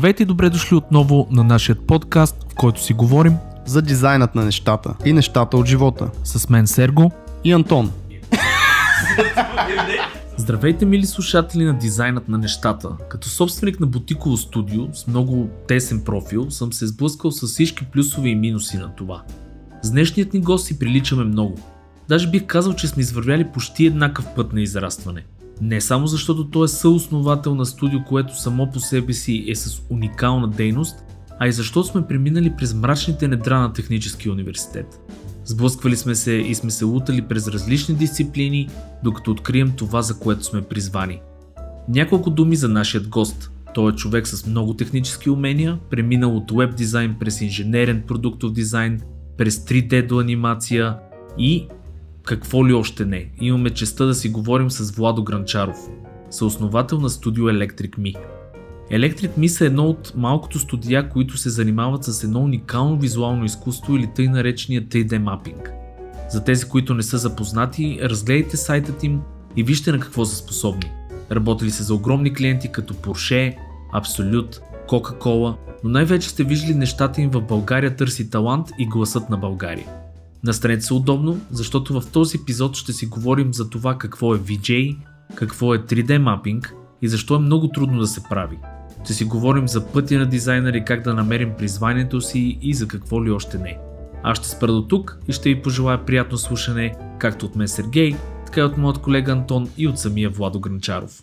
Здравейте и добре дошли отново на нашия подкаст, в който си говорим за дизайнът на нещата и нещата от живота. с мен Серго. И Антон. Здравейте, мили слушатели на дизайнът на нещата. Като собственик на бутиково студио с много тесен профил, съм се сблъскал с всички плюсове и минуси на това. С днешният ни гост си приличаме много. Даже бих казал, че сме извървяли почти еднакъв път на израстване. Не само защото той е съосновател на студио, което само по себе си е с уникална дейност, а и защото сме преминали през мрачните недра на техническия университет. Сблъсквали сме се и сме се лутали през различни дисциплини, докато открием това, за което сме призвани. Няколко думи за нашият гост. Той е човек с много технически умения, преминал от веб дизайн през инженерен продуктов дизайн, през 3D до анимация и какво ли още не. Имаме честа да си говорим с Владо Гранчаров, съосновател на студио Electric Me. Electric Me са едно от малкото студия, които се занимават с едно уникално визуално изкуство или тъй наречения 3D мапинг. За тези, които не са запознати, разгледайте сайтът им и вижте на какво са способни. Работили са за огромни клиенти като Porsche, Absolute, Coca-Cola, но най-вече сте виждали нещата им в България търси талант и гласът на България. Настанете се удобно, защото в този епизод ще си говорим за това какво е VJ, какво е 3D мапинг и защо е много трудно да се прави. Ще си говорим за пътя на дизайнер и как да намерим призванието си и за какво ли още не. Аз ще спра до тук и ще ви пожелая приятно слушане, както от мен Сергей, така и от моят колега Антон и от самия Владо Гранчаров.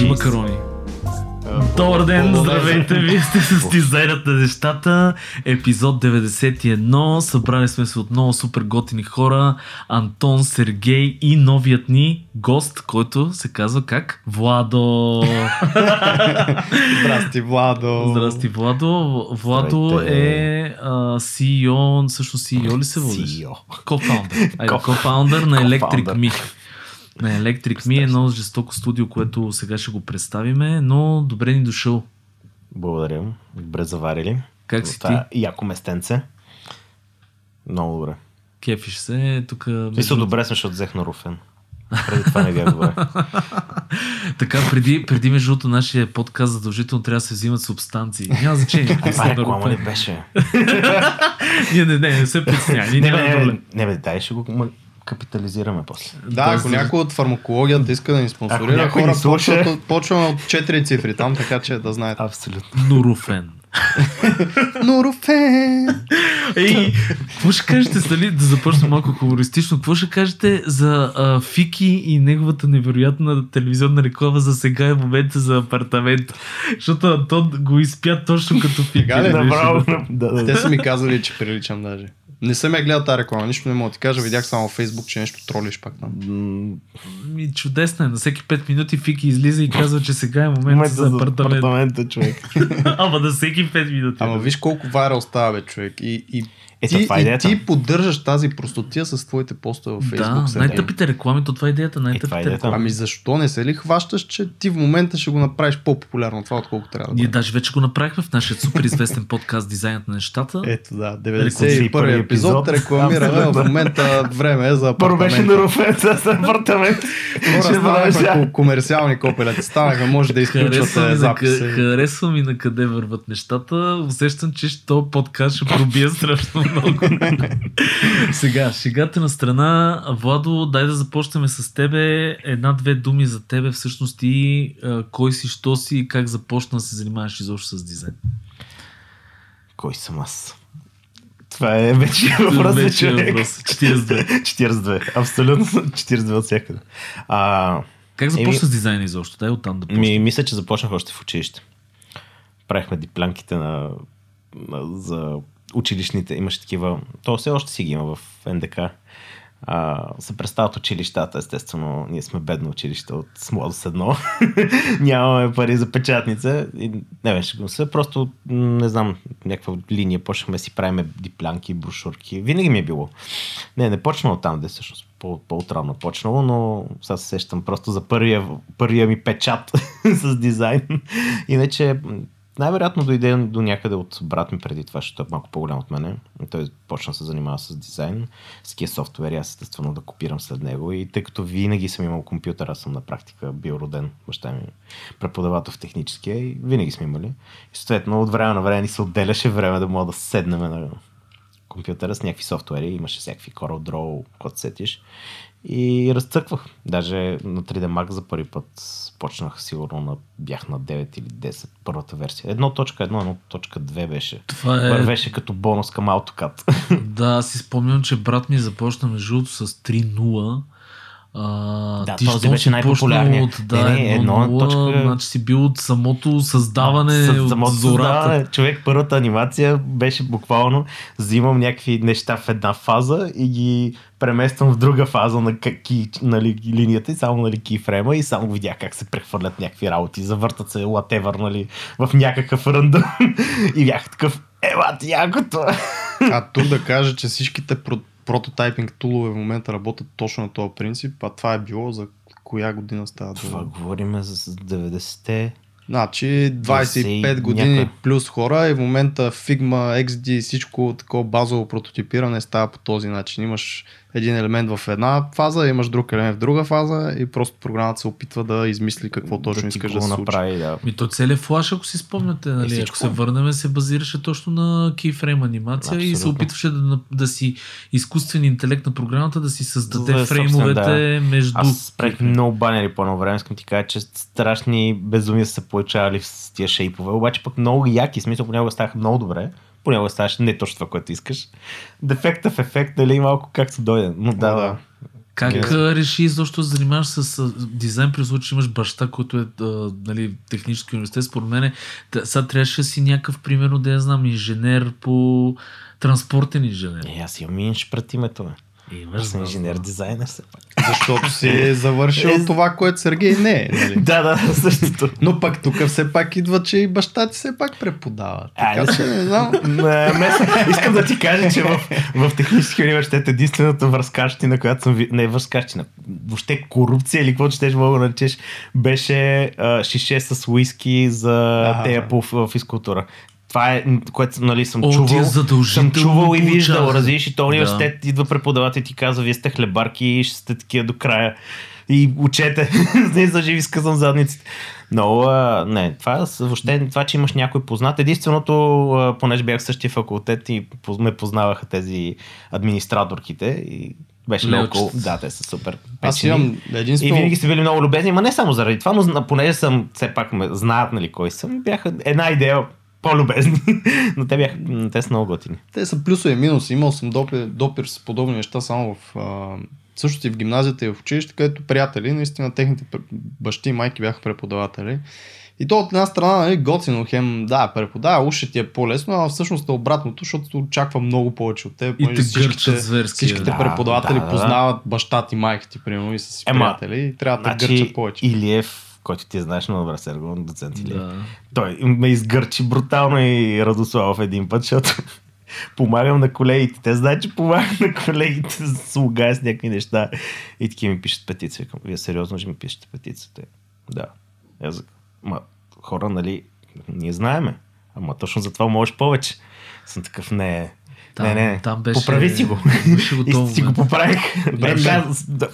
Качи макарони. Добър ден, здравейте, вие сте с дизайнът на нещата, епизод 91, събрали сме се отново супер готини хора, Антон, Сергей и новият ни гост, който се казва как? Владо! Здрасти, Владо. Здрасти, Владо. Владо Здравейте. е а, CEO, всъщност CEO ли се водиш? CEO. Co-founder. Co-founder на Electric Co-founder. На Electric Me е едно жестоко студио, което сега ще го представиме, но добре ни дошъл. Благодаря. Добре заварили. Как си ти? яко местенце. Много добре. Кефиш се, тук... Мисля, добре съм, защото взех на Руфен. Преди това не бях добре. Така, преди, преди между другото нашия подкаст задължително трябва да се взимат субстанции. Няма значение. са Това реклама ли беше? Ние не, не, не се притеснявай. Ние Не, не, не, не, бе, дай ще го капитализираме после. Да, ако Да, някой от фармакологията иска да ни Ако спонсорира, някой хора, слуша. почваме от 4 цифри там, така че да знаете. Абсолютно. Нурофен. Нурофен! Ей, какво ще кажете, нали, да започнем малко хумористично, какво ще кажете за а, Фики и неговата невероятна телевизионна реклама за сега е момента за апартамент? Защото Антон го изпя точно като Фики. Сега ли? Ще- Да, да, Те да. са ми казали, че приличам даже. Не съм я гледал тази реклама, нищо не мога да ти кажа. Видях само във Фейсбук, че нещо тролиш пак там. Ми, чудесно е. На всеки 5 минути Фики излиза и казва, че сега е момент за апартамент. апартамента, човек. Ама на всеки 5 минути. Ама виж колко вайрал става, бе, човек. И, и, Ето, ти, това е и идеята. ти поддържаш тази простотия с твоите постове във Фейсбук. Да, най-тъпите реклами, то това е идеята. е Най-тъпите идеята. реклами. Ами защо не се ли хващаш, че ти в момента ще го направиш по-популярно това, отколкото трябва да Ние даже вече го направихме в нашия супер известен подкаст Дизайнът на нещата. Ето да, Рекламирай 91 епизод, рекламираме, в момента време е за Първо беше на. Руфен с апартамент. Хора, Ще станахме комерциални копелета, станахме, може да изключвате записи. харесва ми на къде върват нещата. Усещам, че този подкаст ще пробие страшно много. Сега, шегата на страна. Владо, дай да започнем с тебе. Една-две думи за тебе. Всъщност а, кой си, що си и как започна да се занимаваш изобщо с дизайн. Кой съм аз? Това е вече въпрос за е човек. въпрос. 42. 42. Абсолютно 42 от всякъде. А, Как започна Еми- с дизайна изобщо? Дай оттам да почнем. ми, мисля, че започнах още в училище. Правихме диплянките на, на, за училищните. Имаше такива. То все още си ги има в НДК. А, се представят училищата, естествено. Ние сме бедно училище от с младост едно. Нямаме пари за печатница. И, не беше се. Просто, не знам, някаква линия. Почнахме си правиме диплянки, брошурки. Винаги ми е било. Не, не почнало там, де всъщност по- по-отрано почнало, но сега се сещам просто за първия, първия ми печат с дизайн. Иначе най-вероятно дойде до някъде от брат ми преди това, защото е малко по-голям от мене. Той почна да се занимава с дизайн, с такива софтуери, аз естествено да копирам след него. И тъй като винаги съм имал компютър, аз съм на практика бил роден, баща ми преподавател в техническия и винаги сме имали. И съответно от време на време ни се отделяше време да мога да седнем на компютъра с някакви софтуери, имаше всякакви CorelDRAW, който сетиш. И разцъквах. Даже на 3D Max за първи път почнах сигурно на, бях на 9 или 10 първата версия. 1.1, 1.2 беше. Това е... Вървеше като бонус към AutoCAD. Да, си спомням, че брат ми започна между с 3.0. А, Да, ти този беше си най-популярният. От, да, Не, не, едно, едно нула, точка- Значи си бил от самото създаване, С- от самото зората. създаване, човек, първата анимация беше буквално взимам някакви неща в една фаза и ги премествам в друга фаза на, ки, нали, линията и само нали, кейфрема и само видях как се прехвърлят някакви работи, завъртат се whatever, нали, в някакъв ръндъм и бях такъв, ела ти якото! А тук да кажа, че всичките прототайпинг тулове в момента работят точно на този принцип, а това е било за коя година става Това дума? говорим за 90-те. Значи 25 някой. години плюс хора и в момента Figma, XD, всичко такова базово прототипиране става по този начин. Имаш един елемент в една фаза, имаш друг елемент в друга фаза и просто програмата се опитва да измисли какво точно да искаш да го се направи, да. Ми то целият флаш, ако си спомняте, нали, ако всичко. се върнем, се базираше точно на кейфрейм анимация и се Абсолютно. опитваше да, да си изкуствен интелект на програмата да си създаде Да, фреймовете собствен, между... Аз спрех много банери по едно време, искам ти кажа, че страшни безумия са се получавали с тия шейпове, обаче пък много яки, смисъл понякога ставаха много добре, понякога ставаше не точно това, което искаш. Дефекта в ефект, нали, малко както дойде. Но да, да. Как Yes. реши защо да се занимаваш с а, дизайн, при случай, че имаш баща, който е а, нали, технически университет? Според мен, сега трябваше да си някакъв, примерно, да я знам, инженер по транспортен инженер. Е, аз имам инж пред името. Бе. Имаш, Аз съм инженер дизайнер все пак. Защото си е завършил Е, това, което Сергей не е. Нали? да, да, същото. Но пък тук все пак идва, че и баща ти все пак преподава. Така Айде. че не знам. Искам да ти кажа, че в, в технически университет единствената връзкащина, която съм. Не връзкащина, въобще корупция или какво щеш мога да наречеш, беше а, шише с уиски за тея по в физкултура. Това е, което нали, съм О, чувал. задължително съм чувал и виждал, получавах. разбираш, и то университет идва преподавател и ти казва, вие сте хлебарки и ще сте такива до края. И учете, не за живи скъсам задниците. Но а, не, това, с- въобще, това, че имаш някой познат. Единственото, а, понеже бях в същия факултет и поз- ме познаваха тези администраторките и беше много Лелчета. cool. Да, те са супер. Аз имам И единствено... винаги са били много любезни, ма не само заради това, но понеже съм, все пак ме знаят, нали, кой съм, бяха една идея по-любезни, но те бяха, те са много готини. Те са плюсове и минуси. Имал съм допир, допир с подобни неща само в... А, също и в гимназията и в училище, където приятели, наистина техните бащи и майки бяха преподаватели. И то от една страна, нали, готино, хем, да, преподава, уши ти е по-лесно, а всъщност е обратното, защото очаква много повече от теб. И понеже те гърчат зверски. Всичките Да, преподаватели да, да. познават баща ти, майка ти, примерно, и са си Ема, приятели и трябва да те гърчат повече. Илиев, който ти знаеш много добре, Серго, доцент Илиев. Да. Той ме изгърчи брутално и Радославов един път, защото помагам на колегите. Те знаят, че помагам на колегите с слуга с някакви неща. И таки ми пишат петиция. Вие сериозно ще ми пишете петицията? Да. Аз, викам, ма, хора, нали, ние знаеме. Ама точно за това можеш повече. Съм такъв, не, Там- не, не, там беше- поправи си го. беше го и си го поправих. Добре. Е, да, да,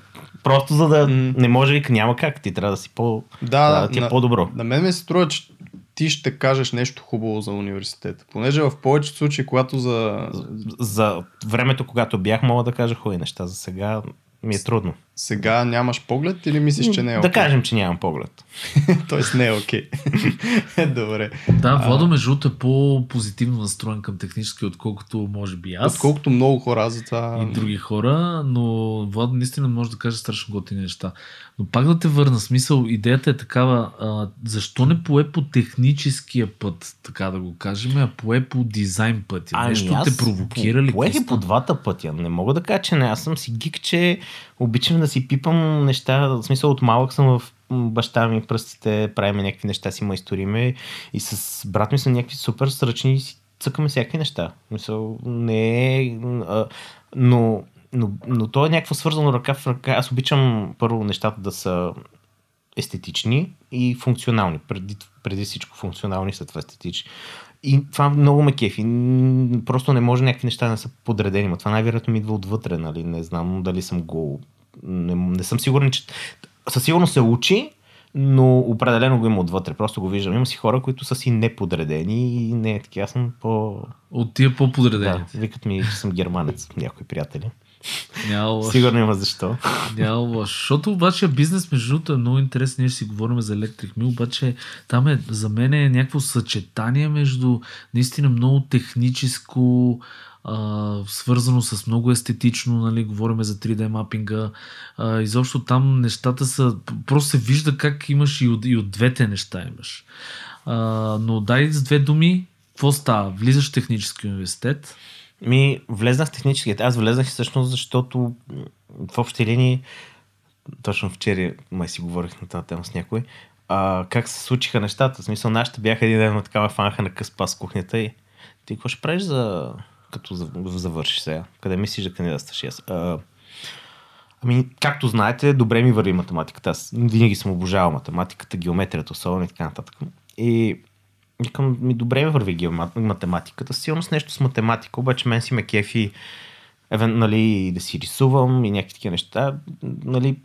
просто за да М. не може, вика, няма как. Ти трябва да си по... Да, да, ти е на- по-добро. На мен ми се струва, че ти ще кажеш нещо хубаво за университета. Понеже в повечето случаи, когато за... за времето, когато бях, мога да кажа хубави неща. За сега ми е трудно. сега нямаш поглед или мислиш, че не е да окей? кажем, че нямам поглед. Тоест не е окей. Добре. Да, Владо между другото е по-позитивно настроен към технически, отколкото може би аз. Отколкото много хора, аз за това... и други хора, но Влад наистина може да каже страшно готини неща. Но пак да те върна, смисъл, идеята е такава, а, защо не пое по техническия път, така да го кажем, а пое по дизайн пътя? Нещо те провокира ли? Поех и по двата пътя. Не мога да кажа, че не. Аз съм си гик, че обичам да си пипам неща. В смисъл от малък съм в баща ми пръстите, правим някакви неща, си майсториме и с брат ми са някакви супер сръчни и си цъкаме всякакви неща. Мисъл, не е... Но, но, но то е някакво свързано ръка в ръка. Аз обичам първо нещата да са естетични и функционални. Преди, преди всичко функционални, след това естетични. И това много ме кефи. Просто не може някакви неща да не са подредени. Но това най-вероятно ми идва отвътре, нали? Не знам дали съм го... Не, не съм сигурен, че... Със сигурност се учи, но определено го има отвътре. Просто го виждам. Има си хора, които са си неподредени и не е така. Аз съм по... От тия по-подредени. Да, викат ми, че съм германец, някои приятели. Няма лош. Сигурно има защо. Няма лош. Защото обаче бизнес, между другото, е много интересен. Ние ще си говорим за Electric Mill, обаче там е, за мен е някакво съчетание между наистина много техническо, а, свързано с много естетично, нали, говорим за 3D мапинга. А, изобщо там нещата са, просто се вижда как имаш и от, и от двете неща имаш. А, но дай с две думи, какво става? Влизаш в технически университет, Ми, влезнах технически. Аз влезнах всъщност, защото в общи линии, точно вчера май си говорих на тази тема с някой, а, как се случиха нещата. В смисъл, нашите бяха един ден на такава фанаха на къс пас кухнята и ти какво ще правиш за като завършиш сега? Къде мислиш да кандидатстваш? Аз? А, ами, както знаете, добре ми върви математиката. Аз винаги съм обожавал математиката, геометрията, особено и така нататък. И Викам, ми добре ми върви геомат, математиката. Сигурно с нещо с математика, обаче мен си ме кефи евен, нали, да си рисувам и някакви такива неща. Нали,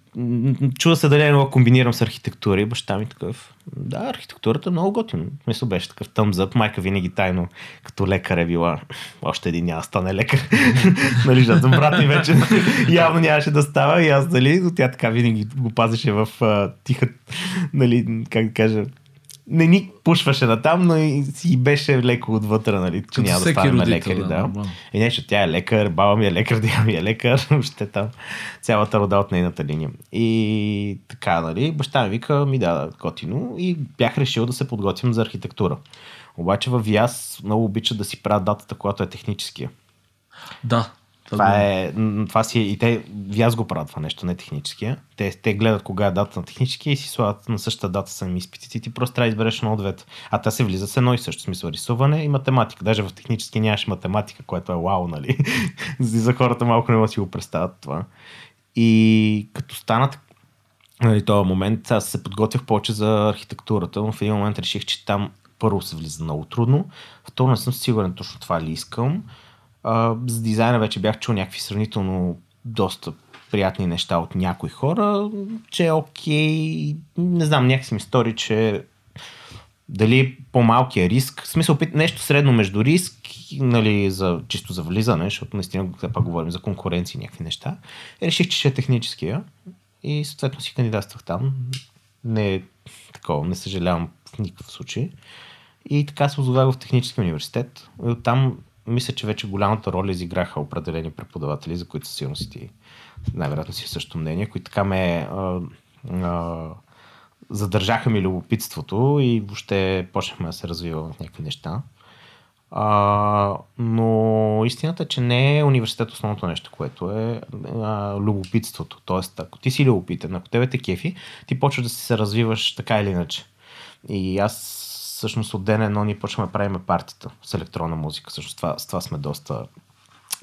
чуда се дали не комбинирам с архитектура и баща ми такъв. Да, архитектурата е много готина. Мисля, беше такъв тъмзъп. Майка винаги тайно, като лекар е била. Още един няма стане лекар. нали, защото брат ми вече явно нямаше да става и аз, нали, но тя така винаги го пазеше в uh, тиха, нали, как да кажа, не ни пушваше на там, но и си беше леко отвътре, нали, че няма да станем лекари. Да. да. И нещо, тя е лекар, баба ми е лекар, дядо ми е лекар, още там цялата рода от нейната линия. И така, нали, баща ми вика, ми да, готино и бях решил да се подготвим за архитектура. Обаче в ВИАС много обичат да си правят датата, която е техническия. Да, това, е, това си, и те, аз го правят това нещо, не техническия. Те, те гледат кога е дата на техническия и си слагат на същата дата сами изпитите. Ти просто трябва да избереш едно от двете. А те се влизат с едно и също смисъл рисуване и математика. Даже в технически нямаш математика, което е вау, нали? За хората малко не могат да си го представят това. И като станат нали, този момент, аз се подготвях повече за архитектурата, но в един момент реших, че там първо се влиза много трудно, второ не съм сигурен точно това ли искам с дизайна вече бях чул някакви сравнително доста приятни неща от някои хора, че е окей. Не знам, някакси ми стори, че дали по-малкия риск, в смисъл нещо средно между риск, нали, за, чисто за влизане, защото наистина пак говорим за конкуренция и някакви неща. Реших, че ще е техническия и съответно си кандидатствах там. Не е такова, не съжалявам в никакъв случай. И така се озовах в технически университет. И оттам мисля, че вече голямата роля изиграха определени преподаватели, за които със сигурност ти най-вероятно си също мнение, които така ме а, а, задържаха ми любопитството и въобще почнахме да се развиваме в някакви неща. А, но истината е, че не е университет основното нещо, което е а, любопитството. Тоест, ако ти си любопитен, ако тебе те кефи, ти почваш да си се развиваш така или иначе. И аз всъщност от ден едно ние почваме да правим партията с електронна музика. Всъщност това, с това сме доста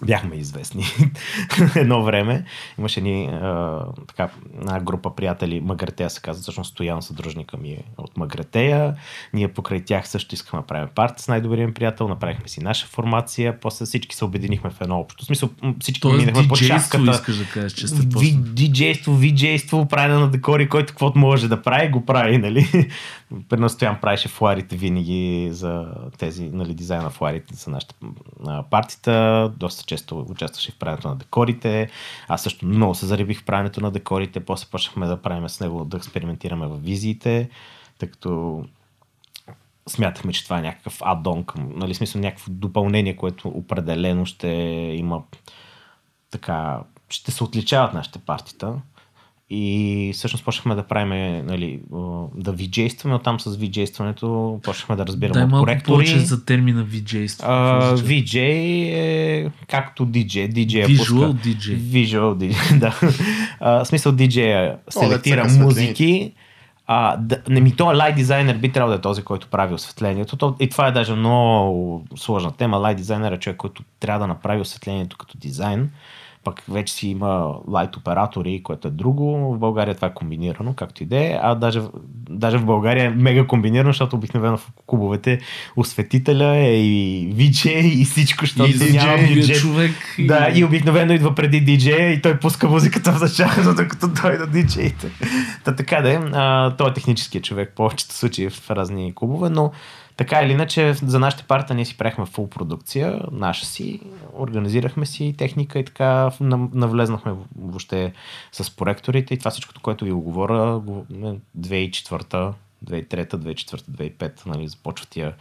бяхме известни едно време. Имаше ни а, така, една група приятели, Магретея се казва, всъщност Стоян съдружника ми е от Магретея. Ние покрай тях също искахме да правим парти с най-добрия приятел, направихме си наша формация, после всички се обединихме в едно общо. В смисъл, всички Тоест, минахме под шапката. искаш да кажеш, че сте Ви, диджейство, виджейство, правене на декори, който каквото може да прави, го прави, нали? Предно Стоян правеше фларите винаги за тези, нали, дизайна на фларите за нашата партита. Доста често участваше в правенето на декорите. Аз също много се заребих в правенето на декорите. После почнахме да правим с него, да експериментираме в визиите, тъй като смятахме, че това е някакъв адон към, нали, смисъл някакво допълнение, което определено ще има така, ще се отличават нашите партита. И всъщност почнахме да правим, нали, да виджействаме, оттам с виджействането почнахме да разбираме Дай от коректори. повече за термина виджейство. Uh, VJ е както DJ. DJ Visual пуска. DJ. Visual DJ, да. Uh, в смисъл DJ селектира О, музики. А, да, не ми то лайт дизайнер би трябвало да е този, който прави осветлението. То, и това е даже много сложна тема. Лайт дизайнер е човек, който трябва да направи осветлението като дизайн пък вече си има лайт оператори, което е друго. В България това е комбинирано, както и да е, а даже, даже в България е мега комбинирано, защото обикновено в клубовете осветителя е и видже и всичко, защото И няма DJ, бюджет. човек. Да, и обикновено идва преди диджея и той пуска музиката в началото, докато той да диджеите. Та така да е. Той е техническият човек в повечето случаи в разни клубове, но така или иначе за нашите парта ние си правихме фул продукция, наша си, организирахме си техника и така нав- навлезнахме въобще с проекторите и това всичкото, което ви го говоря, го- е 2004 2003, 2004, 2005, нали, започва тия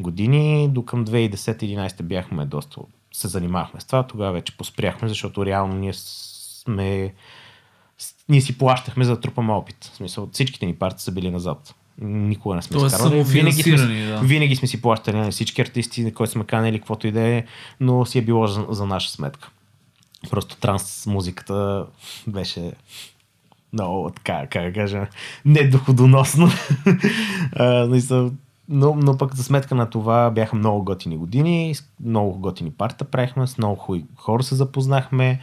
години. До към 2010-2011 бяхме доста, се занимавахме с това. Тогава вече поспряхме, защото реално ние сме ние си плащахме за да трупаме опит. В смисъл, всичките ни парти са били назад. Никога не сме Тоест изкарвали. Винаги сме, да. винаги сме си плащали на всички артисти, на които сме канали, каквото и да е, но си е било за, за наша сметка. Просто транс музиката беше много, така, как да кажа, недоходоносно. Но, но пък за сметка на това бяха много готини години, много готини парта правихме, с много хуй хора се запознахме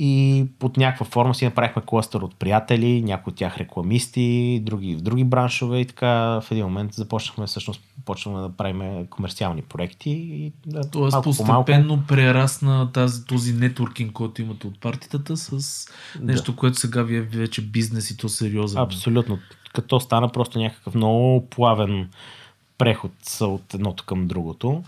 и под някаква форма си направихме кластър от приятели, някои от тях рекламисти, други в други браншове и така в един момент започнахме всъщност почваме да правим комерциални проекти и да, Тоест малко по малко. постепенно прерасна тази, този нетворкинг, който имате от партитата с нещо, което сега ви е вече бизнес и то сериозен. Абсолютно. Като стана просто някакъв много плавен преход от едното към другото.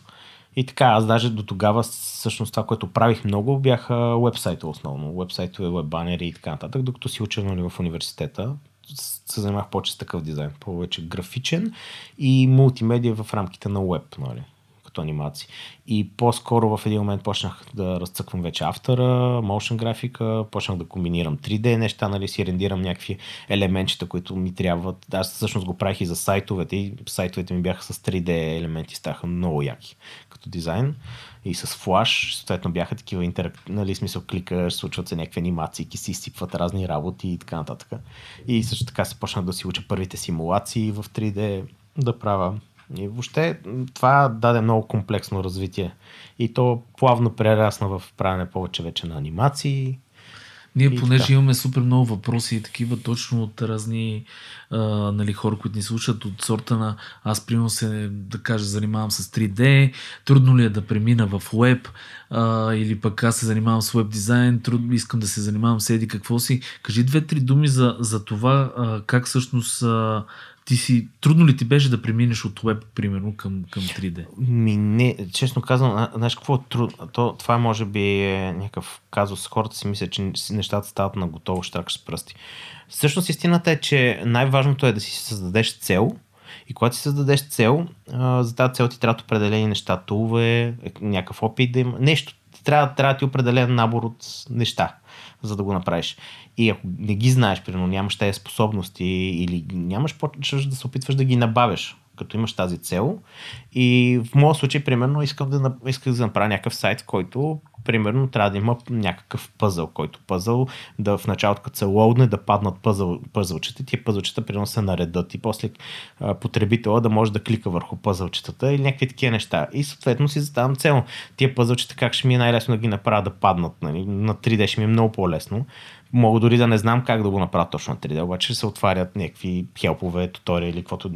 И така, аз даже до тогава всъщност това, което правих много, бяха вебсайта основно. Вебсайтове, веб-банери и така нататък, докато си учил нали, в университета се занимавах повече с такъв дизайн, повече графичен и мултимедия в рамките на веб, нали, като анимации. И по-скоро в един момент почнах да разцъквам вече автора, motion графика, почнах да комбинирам 3D неща, нали, си рендирам някакви елементчета, които ми трябват. Аз всъщност го правих и за сайтовете и сайтовете ми бяха с 3D елементи, ставаха много яки като дизайн и с флаш, съответно бяха такива интерак... нали, смисъл кликаш, случват се някакви анимации, си изсипват разни работи и така нататък. И също така се почнах да си уча първите симулации в 3D да правя. И въобще това даде много комплексно развитие. И то плавно прерасна в правене повече вече на анимации. Ние, И понеже така. имаме супер много въпроси и такива точно от разни а, нали, хора, които ни слушат от сорта на аз примерно се, да кажа, занимавам с 3D, трудно ли е да премина в веб, а, или пък аз се занимавам с веб дизайн, трудно искам да се занимавам с еди какво си. Кажи две-три думи за, за това а, как всъщност а, ти си, трудно ли ти беше да преминеш от веб, примерно, към, към 3D? Ми не, честно казвам, знаеш какво е трудно? То, това може би е някакъв казус. Хората си мислят, че нещата стават на готово, штракаш с пръсти. Всъщност истината е, че най-важното е да си създадеш цел и когато си създадеш цел, за тази цел ти трябва определени неща, тулове, някакъв опит да има, нещо. Трябва, трябва ти е определен набор от неща, за да го направиш. И ако не ги знаеш, примерно нямаш тези способности или нямаш, почваш да се опитваш да ги набавиш, като имаш тази цел. И в моят случай, примерно, искам да, исках да направя някакъв сайт, който примерно трябва да има някакъв пъзъл, който пъзъл да в началото като се лоудне да паднат пъзъл, пъзълчета, тия пъзълчета примерно се наредат и после а, потребителя да може да клика върху пъзълчетата или някакви такива неща. И съответно си задавам цел. Тия пъзълчета как ще ми е най-лесно да ги направя да паднат. Нали? На 3D ще ми е много по-лесно. Мога дори да не знам как да го направя точно на 3D, обаче се отварят някакви хелпове, туториали, каквото.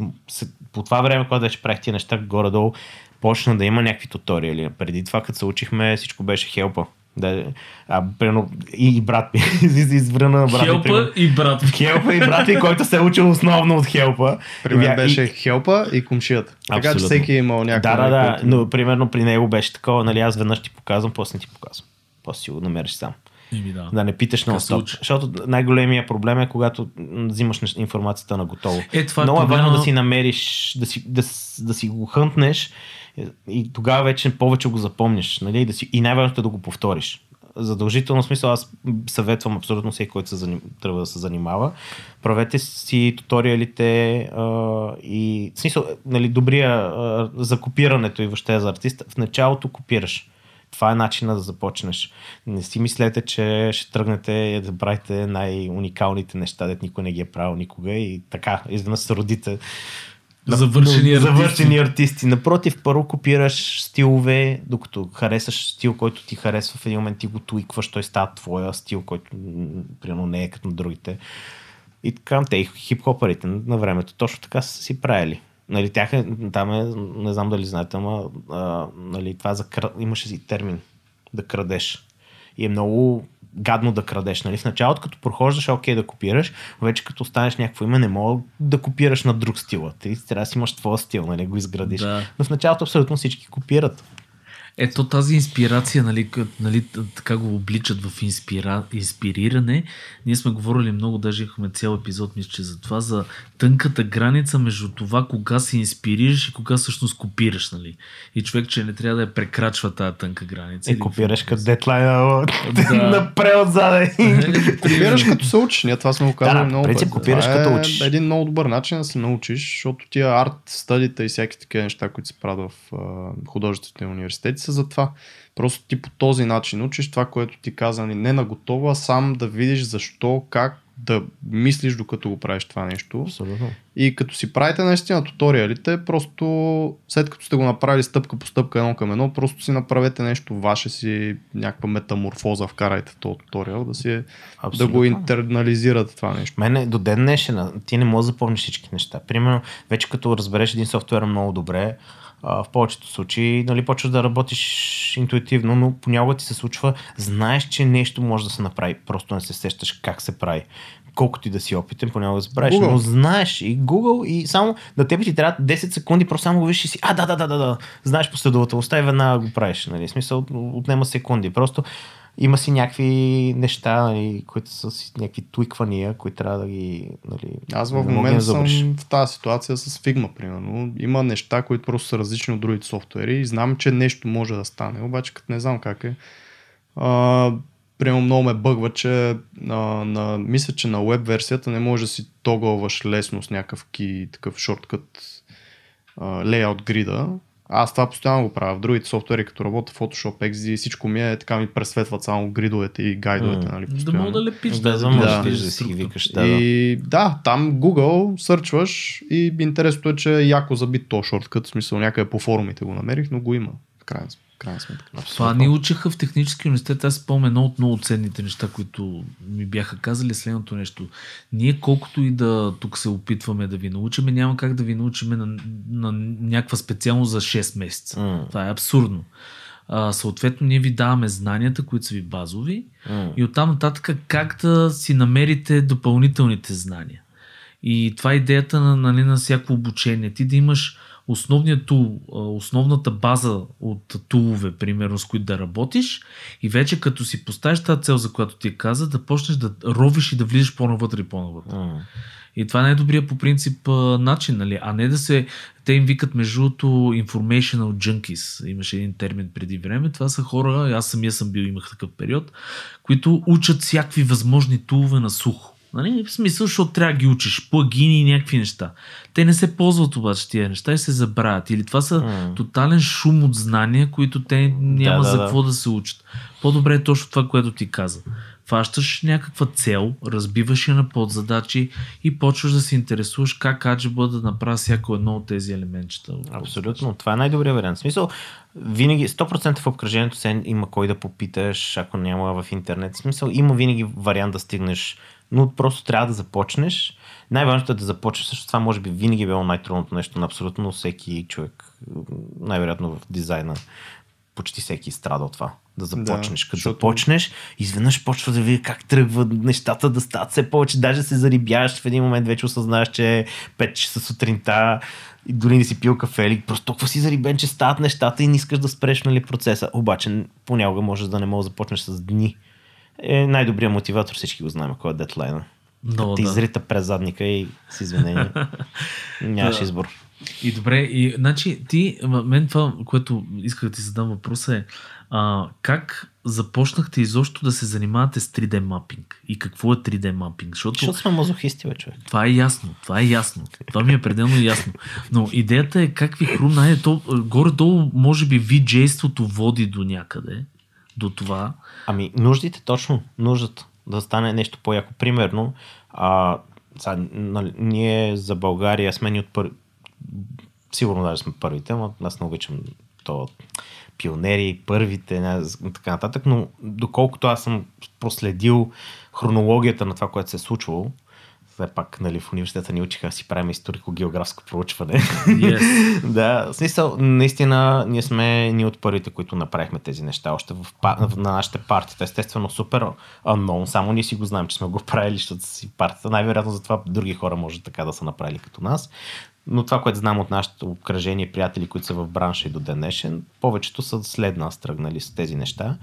По това време, когато вече правих тия неща, горе-долу почна да има някакви туториали. Преди това, като се учихме, всичко беше хелпа. Да, а, примерно, и, и брат ми, избрана брат ми. Хелпа примерно. и брат. Хелпа и брат ми, който се е учил основно от хелпа. При мен беше и- хелпа и кумшията. Така че всеки е имал някакъв. Да, да, да, който- но примерно при него беше такова, нали, аз веднъж ти показвам, после не ти показвам. После си го намериш сам. Да. Да не питаш на учи. Защото най-големия проблем е, когато взимаш информацията на готово. Е, това е Много е важно да си намериш, да си, да, да си го хънтнеш и- тогава вече повече го запомниш. Нали? И, да си, и най-важното е да го повториш. Задължително смисъл аз съветвам абсолютно всеки, който се заним, трябва да се занимава. Правете си туториалите а, и смисъл, нали, добрия а, за копирането и въобще за артиста. В началото копираш. Това е начина да започнеш. Не си мислете, че ще тръгнете и да правите най-уникалните неща, дет никой не ги е правил никога и така, изведнъж се родите Завършени артисти. завършени артисти. Напротив, първо копираш стилове, докато харесаш стил, който ти харесва в един момент ти го туикваш, той става твоя стил, който примерно не е като на другите. И така, те и хип-хопърите на времето точно така са си правили. Нали, тях е, там е, не знам дали знаете, ама а, нали, това за имаше си термин да крадеш. И е много гадно да крадеш. Нали? В началото, като прохождаш, окей да копираш, вече като станеш някакво име, не мога да копираш на друг стил. Ти трябва да си имаш твоя стил, нали? го изградиш. Да. Но в началото абсолютно всички копират. Ето тази инспирация, нали, нали, така го обличат в инспира... инспириране. Ние сме говорили много, даже имахме цял епизод, мисля, че за това, за тънката граница между това, кога се инспирираш и кога всъщност копираш. Нали. И човек, че не трябва да я прекрачва тази тънка граница. И копираш като дедлайна Да. напред отзаде. Копираш като се учиш. Ние това сме го казали Да, много принцип, пъти. копираш Това като е учиш. един много добър начин да се научиш, защото тия арт стадите и всяки такива неща, които се правят в художествените университети са за това. Просто ти по този начин учиш това, което ти каза, не на готово, а сам да видиш защо, как да мислиш докато го правиш това нещо. Абсолютно. И като си правите наистина туториалите, просто след като сте го направили стъпка по стъпка едно към едно, просто си направете нещо ваше си, някаква метаморфоза вкарайте в този туториал, да, си, е- да Абсолютно. го интернализирате това нещо. Мене до ден днешен ти не можеш да запомниш всички неща. Примерно, вече като разбереш един софтуер много добре, в повечето случаи нали, почваш да работиш интуитивно, но понякога ти се случва, знаеш, че нещо може да се направи, просто не се сещаш как се прави. Колкото и да си опитен, понякога забравиш, Google. но знаеш и Google и само на тебе ти трябва 10 секунди, просто само го виж и си, а да, да, да, да, да, знаеш последователността и веднага го правиш. Нали? Смисъл, отнема секунди. Просто има си някакви неща, нали, които са си някакви туиквания, които трябва да ги... Нали, Аз в мога да момента съм в тази ситуация с Figma, примерно. Има неща, които просто са различни от другите софтуери и знам, че нещо може да стане, обаче като не знам как е. А, примерно много ме бъгва, че а, на, мисля, че на веб версията не може да си тогълваш лесно с някакъв ки, такъв шорткът лейаут грида. Аз това постоянно го правя. В другите софтуери, като работя в Photoshop XD, всичко ми е така ми пресветват само гридовете и гайдовете. М. Нали, Да мога да лепиш. Да, за да, може да. да, да си ги викаш. Да, и да, там Google сърчваш и интересното е, че е яко забит то шорткът, в смисъл някъде по форумите го намерих, но го има. В крайна, в крайна сметка. Това ни учиха в технически университет. Аз спомням едно от много ценните неща, които ми бяха казали е следното нещо. Ние колкото и да тук се опитваме да ви научиме, няма как да ви научим на, на някаква специалност за 6 месеца. М. Това е абсурдно. А, съответно, ние ви даваме знанията, които са ви базови М. и оттам нататък как да си намерите допълнителните знания. И това е идеята на, нали, на всяко обучение. Ти да имаш основният тул, основната база от тулове, примерно, с които да работиш и вече като си поставиш тази цел, за която ти каза, да почнеш да ровиш и да влизаш по-навътре и по-навътре. М. И това е най-добрият по принцип начин, нали? а не да се... Те им викат между другото informational junkies. Имаше един термин преди време. Това са хора, аз самия съм бил, имах такъв период, които учат всякакви възможни тулове на сухо. Нали? В смисъл, защото трябва да ги учиш, плагини и някакви неща. Те не се ползват обаче тия неща и се забравят. Или това са М. тотален шум от знания, които те няма Да, да, за да. какво да се учат. По-добре е точно това, което ти каза. Фащаш някаква цел, разбиваш я на подзадачи и почваш да се интересуваш как аджиба да направя всяко едно от тези елементчета. Абсолютно. Това е най-добрият вариант. В смисъл, винаги 100% в обкръжението се има кой да попиташ, ако няма в интернет. В смисъл, има винаги вариант да стигнеш, но просто трябва да започнеш. Най-важното е да започнеш. Също това може би винаги е било най-трудното нещо на абсолютно всеки човек. Най-вероятно в дизайна почти всеки страда от това. Да започнеш. Да, Като защото- започнеш, изведнъж почва да види как тръгват нещата да стават все повече. Даже се зарибяваш в един момент, вече осъзнаваш, че е 5 часа сутринта и дори не си пил кафе или просто толкова си зарибен, че стават нещата и не искаш да спреш нали, процеса. Обаче понякога можеш да не можеш да започнеш с дни. Е най-добрият мотиватор, всички го знаем, кой е дедлайна. Но, Ти да. изрита през задника и с извинение. Нямаш Да. избор. И добре, и значи ти, мен това, което исках да ти задам въпроса е а, как започнахте изобщо да се занимавате с 3D мапинг? И какво е 3D мапинг? Защото Защото сме мазохисти, бе, човек. Това е ясно, това е ясно. Това ми е пределно ясно. Но идеята е как ви хрумна е то, горе-долу, може би VJ-ството води до някъде, до това. Ами, нуждите, точно, нуждата да стане нещо по-яко. Примерно, а, сега, нали, ние за България сме ни от пър... сигурно даже сме първите, но аз не обичам то пионери, първите, не, така нататък, но доколкото аз съм проследил хронологията на това, което се е случвало, все пак нали, в университета ни учиха си правим историко-географско проучване. Yes. да, в смисъл, наистина, ние сме ни от първите, които направихме тези неща, още в, на нашите партии. Естествено, супер unknown, само ние си го знаем, че сме го правили, защото си партията. Най-вероятно за това други хора може така да са направили като нас. Но това, което знам от нашите обкръжения приятели, които са в бранша и до днешен, повечето са след нас тръгнали с тези неща.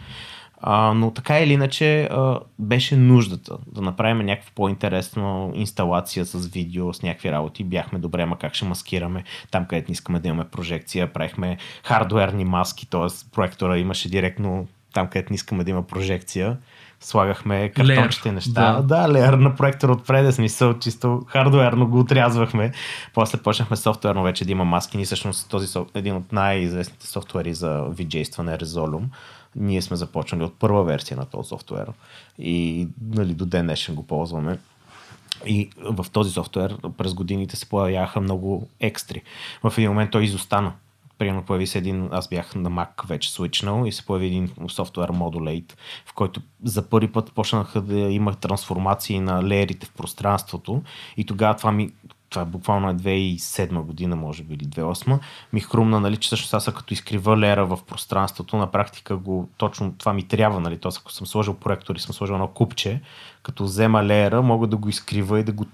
А, но така или иначе а, беше нуждата да направим някаква по-интересна инсталация с видео, с някакви работи. Бяхме добре, ма как ще маскираме там, където не искаме да имаме прожекция. Правихме хардуерни маски, т.е. проектора имаше директно там, където не искаме да има прожекция. Слагахме картончета и неща. Да, да леер на проектор отпред, смисъл, чисто хардуерно го отрязвахме. После почнахме софтуерно вече да има маски. Ние всъщност този един от най-известните софтуери за виджействане е Resolume ние сме започнали от първа версия на този софтуер и нали, до ден днешен го ползваме. И в този софтуер през годините се появяха много екстри. В един момент той изостана. Примерно появи се един, аз бях на Mac вече свичнал и се появи един софтуер Modulate, в който за първи път почнаха да има трансформации на леерите в пространството и тогава това ми това е буквално е 2007 година, може би, или 2008, ми хрумна, нали, че всъщност аз като изкрива лера в пространството, на практика го, точно това ми трябва, нали, т.е. ако съм сложил проектор и съм сложил едно купче, като взема лера, мога да го изкрива и да го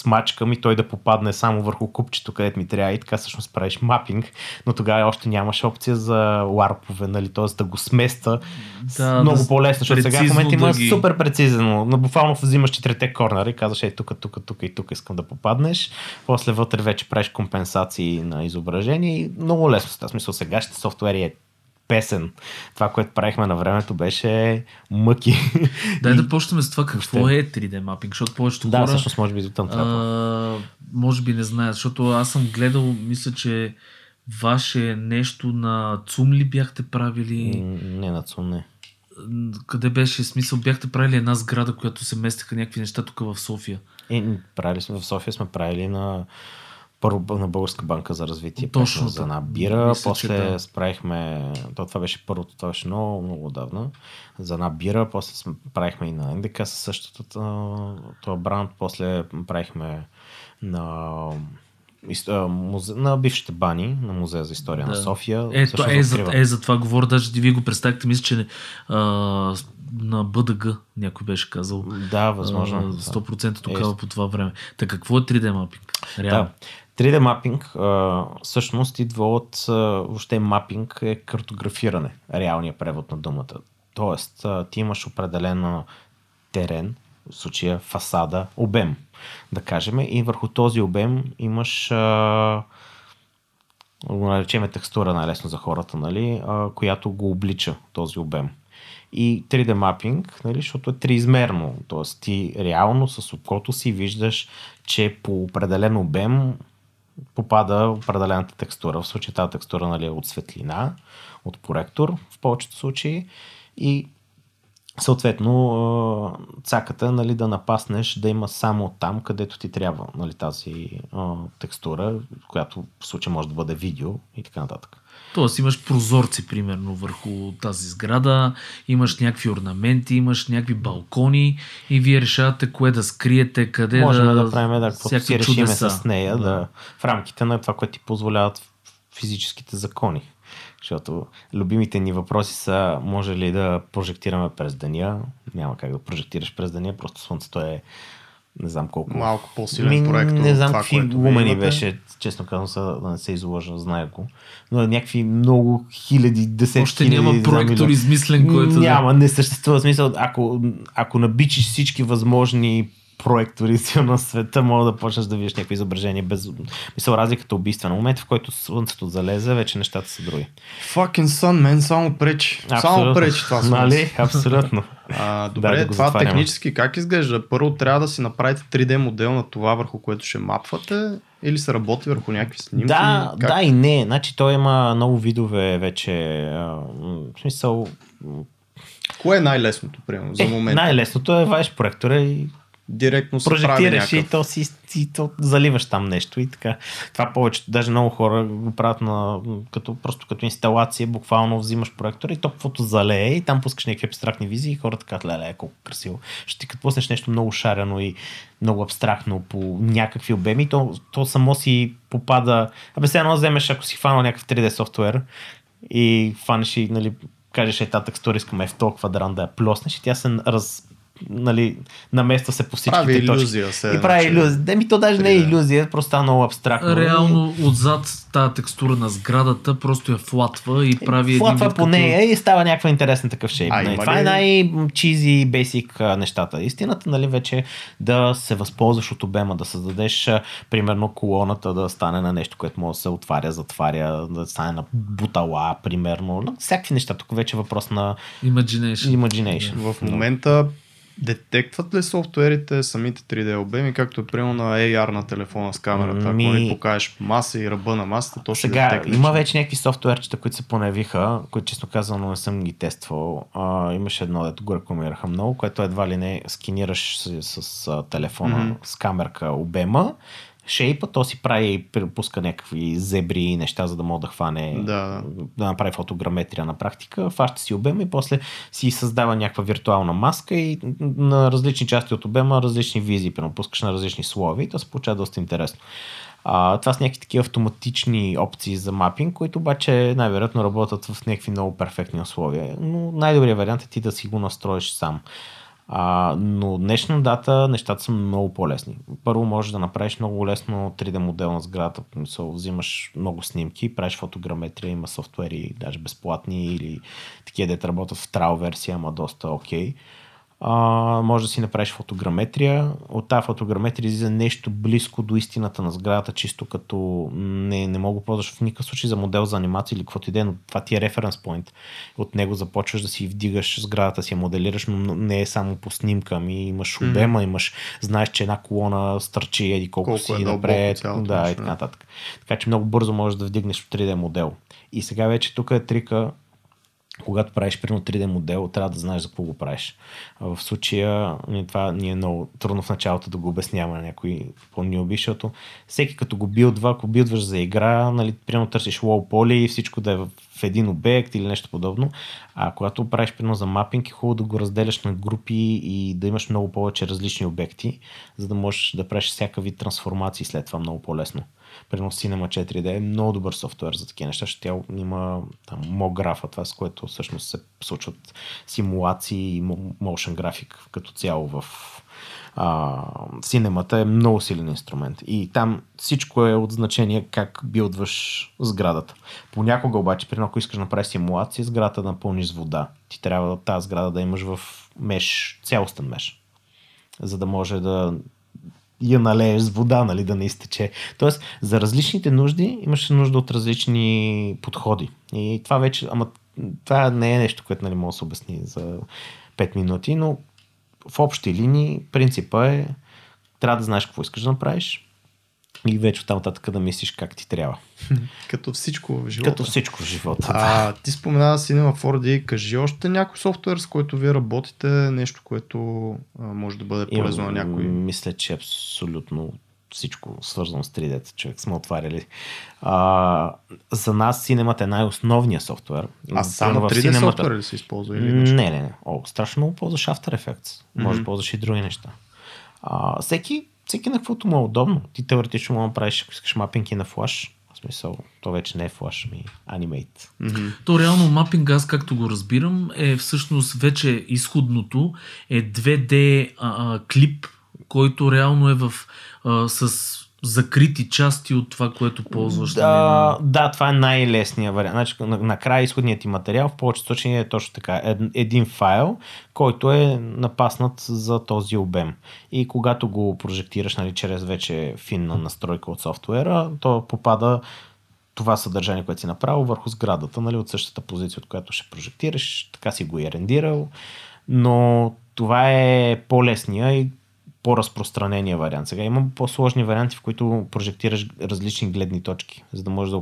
смачкам и той да попадне само върху купчето, където ми трябва и така всъщност правиш мапинг, но тогава още нямаше опция за ларпове, нали, т.е. да го сместа да, много да, по-лесно, защото сега в момента има да ги... супер прецизно, но буквално взимаш четирите корнера и казваш, ей тук, тук, тук и тук искам да попаднеш, после вътре вече правиш компенсации на изображение и много лесно. В смисъл сега ще софтуери е песен. Това, което правихме на времето, беше мъки. Дай да почнем с това какво е 3D мапинг, защото повечето да, хора... Да, всъщност може би там трябва. Може би не знаят, защото аз съм гледал, мисля, че ваше нещо на ЦУМ ли бяхте правили? Не, на ЦУМ не. Къде беше смисъл? Бяхте правили една сграда, която се местеха някакви неща тук в София. Е, правили сме в София, сме правили на първо на Българска банка за развитие. Точно за една бира, мисля, после да. справихме, то това беше първото, това беше много, много отдавна, за една бира, после правихме и на НДК със същото това бранд, после правихме на на бившите бани на Музея за история да. на София. Е, то, е, за, е, за това говоря, даже вие го представихте, мисля, че а, на БДГ някой беше казал. Да, възможно. А, 100% тогава е, по това време. Така какво е 3D мапинг? Реално. Да. 3D мапинг всъщност идва от въобще мапинг е картографиране, реалния превод на думата. Тоест, ти имаш определен терен, в случая фасада, обем, да кажем, и върху този обем имаш го наречеме текстура най-лесно за хората, нали, която го облича този обем. И 3D мапинг, нали, защото е триизмерно, т.е. ти реално с окото си виждаш, че по определен обем попада определената текстура. В случая тази текстура нали, е от светлина, от проектор в повечето случаи и съответно цаката нали, да напаснеш да има само там, където ти трябва нали, тази текстура, която в случая може да бъде видео и така нататък. Тоест имаш прозорци, примерно, върху тази сграда, имаш някакви орнаменти, имаш някакви балкони и вие решавате кое да скриете, къде Можем да... да правим, да, каквото си решиме с нея, да. да. в рамките на това, което ти позволяват физическите закони. Защото любимите ни въпроси са, може ли да прожектираме през деня? Няма как да прожектираш през деня, просто Слънцето е не знам колко. Малко по-силен проект. Не знам какви лумени беше, честно казвам, да не се изложа, знае го. Но някакви много хиляди, десетки Още хиляди. няма проектор измислен, който. Няма, не съществува смисъл. Ако, ако набичиш всички възможни проектори на света, мога да почнеш да видиш някакви изображения без... Мисъл, разликата е убийствена. момент, в който слънцето залезе, вече нещата са други. Fucking sun, мен, само пречи. Абсолютно. Само пречи това слънце. Нали? Абсолютно. А, добре, да, да това технически как изглежда? Първо трябва да си направите 3D модел на това, върху което ще мапвате или се работи върху някакви снимки? Да, как? да и не. Значи той има много видове вече. А, в смисъл... Кое е най-лесното, примерно, за е, момента? Най-лесното е ваш проектора и директно се прави прожектираш и някакъв. то си, си то заливаш там нещо и така. Това повечето, даже много хора го правят на, като, просто като инсталация, буквално взимаш проектора и то каквото залее и там пускаш някакви абстрактни визии и хората казват, леле, колко красиво. Ще ти като пуснеш нещо много шарено и много абстрактно по някакви обеми, то, то само си попада. Абе, сега едно вземеш, ако си хванал някакъв 3D софтуер и хванеш и, нали, кажеш, е, тази текстура искаме в толкова квадрант да я плоснеш и тя се раз, нали, намества се по всичките Прави точки. иллюзия. Се, И прави иллюзия. Да, ми то даже не е 3D. иллюзия, просто става много абстрактно. Реално отзад тази текстура на сградата просто я флатва и прави един Флатва вид по като- нея и става някаква интересен такъв шейп. А, нали. Това ли- е най-чизи, бейсик нещата. Истината, нали, вече е да се възползваш от обема, да създадеш, примерно, колоната да стане на нещо, което може да се отваря, затваря, да стане на бутала, примерно. Всякакви неща. Тук вече е въпрос на Imagination. imagination. В момента детектват ли софтуерите самите 3D обеми, както е примерно на AR на телефона с камерата? Ми- Ако ни покажеш маса и ръба на масата, то ще Сега, детекне. има че- вече някакви софтуерчета, които се понявиха, които честно казано не съм ги тествал. А, имаше едно, дето го рекламираха много, което едва ли не сканираш с, с, а, телефона, Мгм. с камерка обема, шейпа, то си прави пуска някакви зебри и неща, за да мога да хване, Да, да. да направи фотограметрия на практика, фаща си обема и после си създава някаква виртуална маска и на различни части от обема различни визии, примерно пускаш на различни слови и то се получава доста интересно. А, това са някакви такива автоматични опции за мапинг, които обаче най-вероятно работят в някакви много перфектни условия. Но най-добрият вариант е ти да си го настроиш сам. А, но днешна дата нещата са много по-лесни. Първо можеш да направиш много лесно 3D модел на сградата. В смисъл, Взимаш много снимки, правиш фотограметрия, има софтуери, даже безплатни или такива, дете работят в трал версия, ама доста окей. А, може да си направиш фотограметрия. От тази фотограметрия излиза нещо близко до истината на сградата, чисто като не, не мога да ползваш в никакъв случай за модел за анимация или каквото и да е, но това ти е референс point. От него започваш да си вдигаш сградата, си я моделираш, но не е само по снимка, ами имаш обема, имаш, знаеш, че една колона стърчи еди колко, Колко си е напред, цялото да, и така да. нататък. Така че много бързо можеш да вдигнеш 3D модел. И сега вече тук е трика, когато правиш примерно 3D модел, трябва да знаеш за какво го правиш. В случая това ни е много трудно в началото да го обясняваме на някой по-нюби, защото всеки като го билдва, ако билдваш за игра, нали, примерно търсиш low poly и всичко да е в един обект или нещо подобно. А когато правиш примерно за мапинг, е хубаво да го разделяш на групи и да имаш много повече различни обекти, за да можеш да правиш всяка вид трансформации след това много по-лесно. Примерно Cinema 4D е много добър софтуер за такива неща, защото тя има там мографа, това с което всъщност се случват симулации и motion график като цяло в а, синемата е много силен инструмент. И там всичко е от значение как билдваш сградата. Понякога обаче, при ако искаш да направиш симулация, сградата да напълниш с вода. Ти трябва тази сграда да имаш в меш, цялостен меш. За да може да я налееш с вода, нали, да не изтече. Тоест, за различните нужди имаш нужда от различни подходи. И това вече, ама това не е нещо, което нали, може да се обясни за 5 минути, но в общи линии принципа е трябва да знаеш какво искаш да направиш и вече оттам нататък да мислиш как ти трябва. Като всичко в живота. Като всичко в живота. А, ти спомена Cinema 4D. Кажи още някой софтуер, с който вие работите, нещо, което а, може да бъде Имам- полезно на някой. Мисля, че абсолютно всичко свързано с 3D, човек сме отваряли. А, за нас синемата е най-основният софтуер. А само Примерно в 3D Cinema-та- софтуер ли се използва? Или нещо? Не, не, не. О, страшно много ползваш After Effects. Може да ползваш и други неща. А, всеки, всеки на каквото му е удобно. Ти теоретично му направиш, ако искаш мапинги на флаш. В смисъл, то вече не е флаш, ами Animate. Мгм. То реално мапинг, аз както го разбирам, е всъщност вече изходното е 2D а, а, клип, който реално е в, а, с закрити части от това, което ползваш. нали, Да, да, това е най-лесният вариант. Значи, на- накрая изходният ти материал в повечето случаи е точно така. Ед- Един файл, който е напаснат за този обем. И когато го прожектираш нали, чрез вече финна настройка от софтуера, то попада това съдържание, което си направил върху сградата, нали, от същата позиция, от която ще прожектираш, така си го е рендирал, но това е по-лесния и по-разпространения вариант. Сега има по-сложни варианти, в които прожектираш различни гледни точки, за да можеш да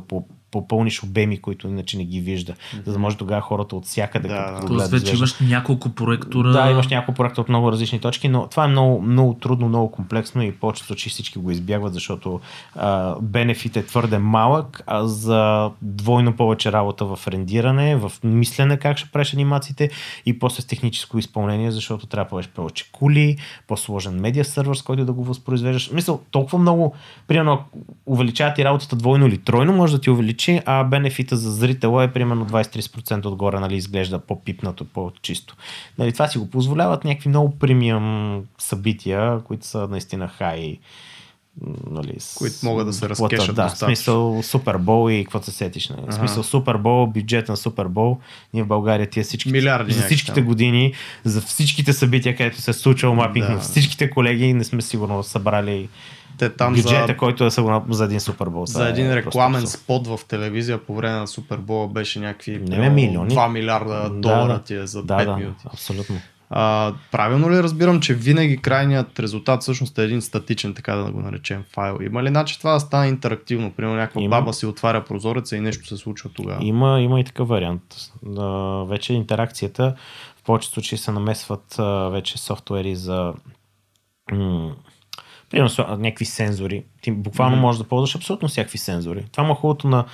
попълниш обеми, които иначе не ги вижда. За да може тогава хората от всякъде. Да, да. Тоест вече имаш няколко проектора. Да, имаш няколко проекта от много различни точки, но това е много, много трудно, много комплексно и повечето случаи всички го избягват, защото а, бенефит е твърде малък, а за двойно повече работа в рендиране, в мислене как ще правиш анимациите и после с техническо изпълнение, защото трябва да правиш повече кули, по-сложен медиа сервер, с който да го възпроизвеждаш. Мисъл, толкова много, примерно, увеличава ти работата двойно или тройно, може да ти увеличи, а бенефита за зрителя е примерно 20-30% отгоре, нали, изглежда по-пипнато, по-чисто. Нали, това си го позволяват някакви много премиум събития, които са наистина хай нали. Които могат да се разкешат Да, в достатъчно. смисъл Супербол и какво се сетиш. Нали? В смисъл Супербол, бюджет на Супербол. Ние в България тия всички, Милиарди за всичките там. години, за всичките събития, където се е случвал мапинг Да. на всичките колеги, не сме сигурно събрали Те там бюджета, за, който е са за един Супербол. За е един просто рекламен абсурд. спот в телевизия по време на Супербола беше някакви Не, примерно, милиони. 2 милиарда долара ти е за 5 да, да, минути. абсолютно. А, правилно ли разбирам, че винаги крайният резултат всъщност е един статичен, така да го наречем, файл? Има ли начин това да стане интерактивно? Примерно някаква Има. баба си отваря прозореца и нещо се случва тогава. Има, има и такъв вариант. А, вече интеракцията в повечето случаи се намесват а, вече софтуери за примерно някакви сензори. Ти буквално Мгм. можеш да ползваш абсолютно всякакви сензори. Това му е хубавото на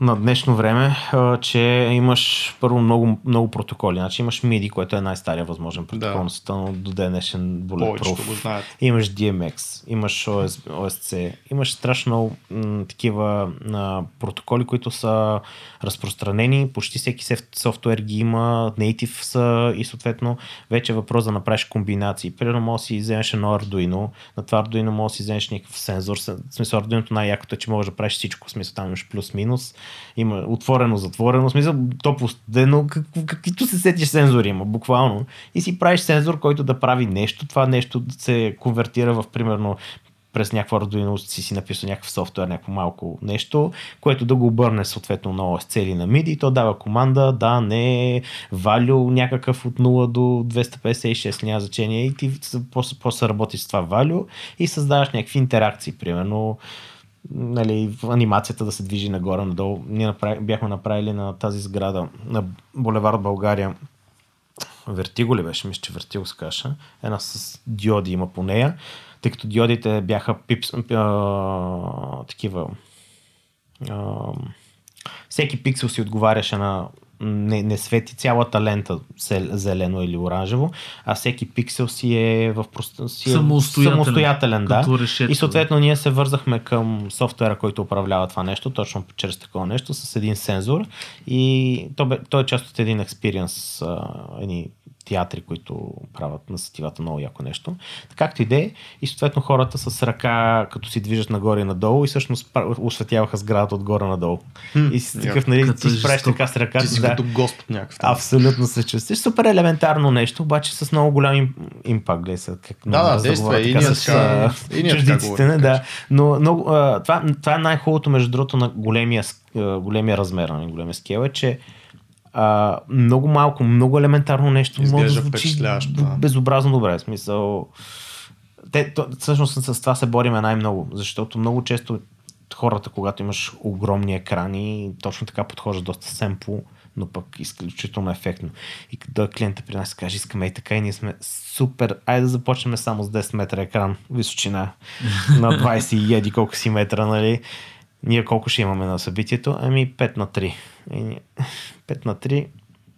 на днешно време, а, че имаш първо много, много протоколи. Значи имаш MIDI, което е най-стария възможен протокол на света, но до ден днешен bulletproof. го знаят. Имаш DMX, имаш OS, OSC, имаш страшно много м, такива а, протоколи, които са разпространени, почти всеки софтуер ги има, native са и съответно вече е въпрос да направиш комбинации. Примерно може да си вземеш едно Arduino, на това Arduino може да си вземеш някакъв сензор, в смисъл Arduino най-якото е, че можеш да правиш всичко, в смисъл там имаш плюс-минус, има отворено, затворено, смисъл топло, студено, как, каквито се сетиш сензори има, буквално. И си правиш сензор, който да прави нещо, това нещо се конвертира в примерно през някаква Arduino си си написал някакъв софтуер, някакво малко нещо, което да го обърне съответно на OSC или на MIDI и то дава команда, да, не, value някакъв от 0 до 256, няма значение и ти после, после работиш с това value и създаваш някакви интеракции, примерно нали, анимацията да се движи нагоре-надолу. Ние направи, бяхме направили на тази сграда на Булевард България Вертиго ли беше? Мисля, че Вертиго се каша. Една с диоди има по нея. Тъй като диодите бяха пипс, а, такива а, всеки пиксел си отговаряше на не, не свети цялата лента зелено или оранжево, а всеки пиксел си е в прост... си е Самостоятелен, самостоятелен да. решето, И съответно ние се вързахме към софтуера, който управлява това нещо, точно чрез такова нещо, с един сензор. И то, бе, то е част от един експириенс, едни театри, които правят на сетивата много яко нещо. Както и да е, и съответно хората с ръка, като си движат нагоре и надолу, и всъщност осветяваха сградата отгоре надолу. И си такъв, нали, ти си правиш жестоко. така с ръката. Ти си да. като Господ някакъв. Абсолютно се чувстваш. Супер елементарно нещо, обаче с много голям им- импакт. Гледай сега как Да, да, действа. И така ние с, чуждиците, не, да. Но а, това, това е най-хубавото, между другото, на големия, големия размер, на големия скел е, че а, много малко, много елементарно нещо може да звучи да. безобразно добре. В смисъл, те, то, всъщност с това се бориме най-много, защото много често хората, когато имаш огромни екрани, точно така подхождат доста семпо, но пък изключително ефектно. И като клиента при нас каже, искаме и така и ние сме супер, айде да започнем само с 10 метра екран, височина на 20 и еди колко си метра, нали? Ние колко ще имаме на събитието? Ами 5 на 3. И ние- 5 на 3,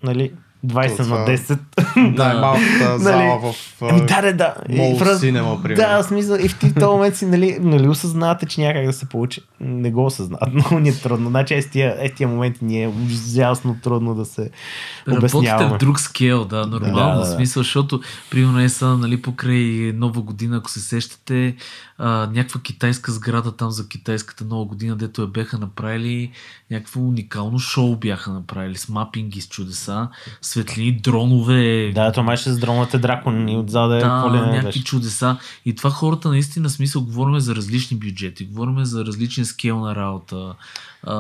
нали? 20 То това- на 10. Най-малката зала в а, Ами да, да, да. Мол И в раз- Cinema, примерно. Да, в смисъл. И в в този момент си, нали, нали осъзнавате, че някак да се получи. Не го осъзнават. Много ни е трудно. Значи е с тия, е с тия моменти ни е ужасно трудно да се Работите обясняваме. в друг скел, да, нормално, Да, да, да, да. смисъл, защото примерно е са, нали, покрай нова година, ако се сещате, а, някаква китайска сграда там за китайската нова година, дето я беха направили, някакво уникално шоу бяха направили с мапинги, с чудеса, светлини, дронове, Да, това май ще с дроновете дракони отзаде. да, ли не някакви беше. чудеса. И това хората наистина смисъл, говорим за различни бюджети, говорим за различен скел на работа. А,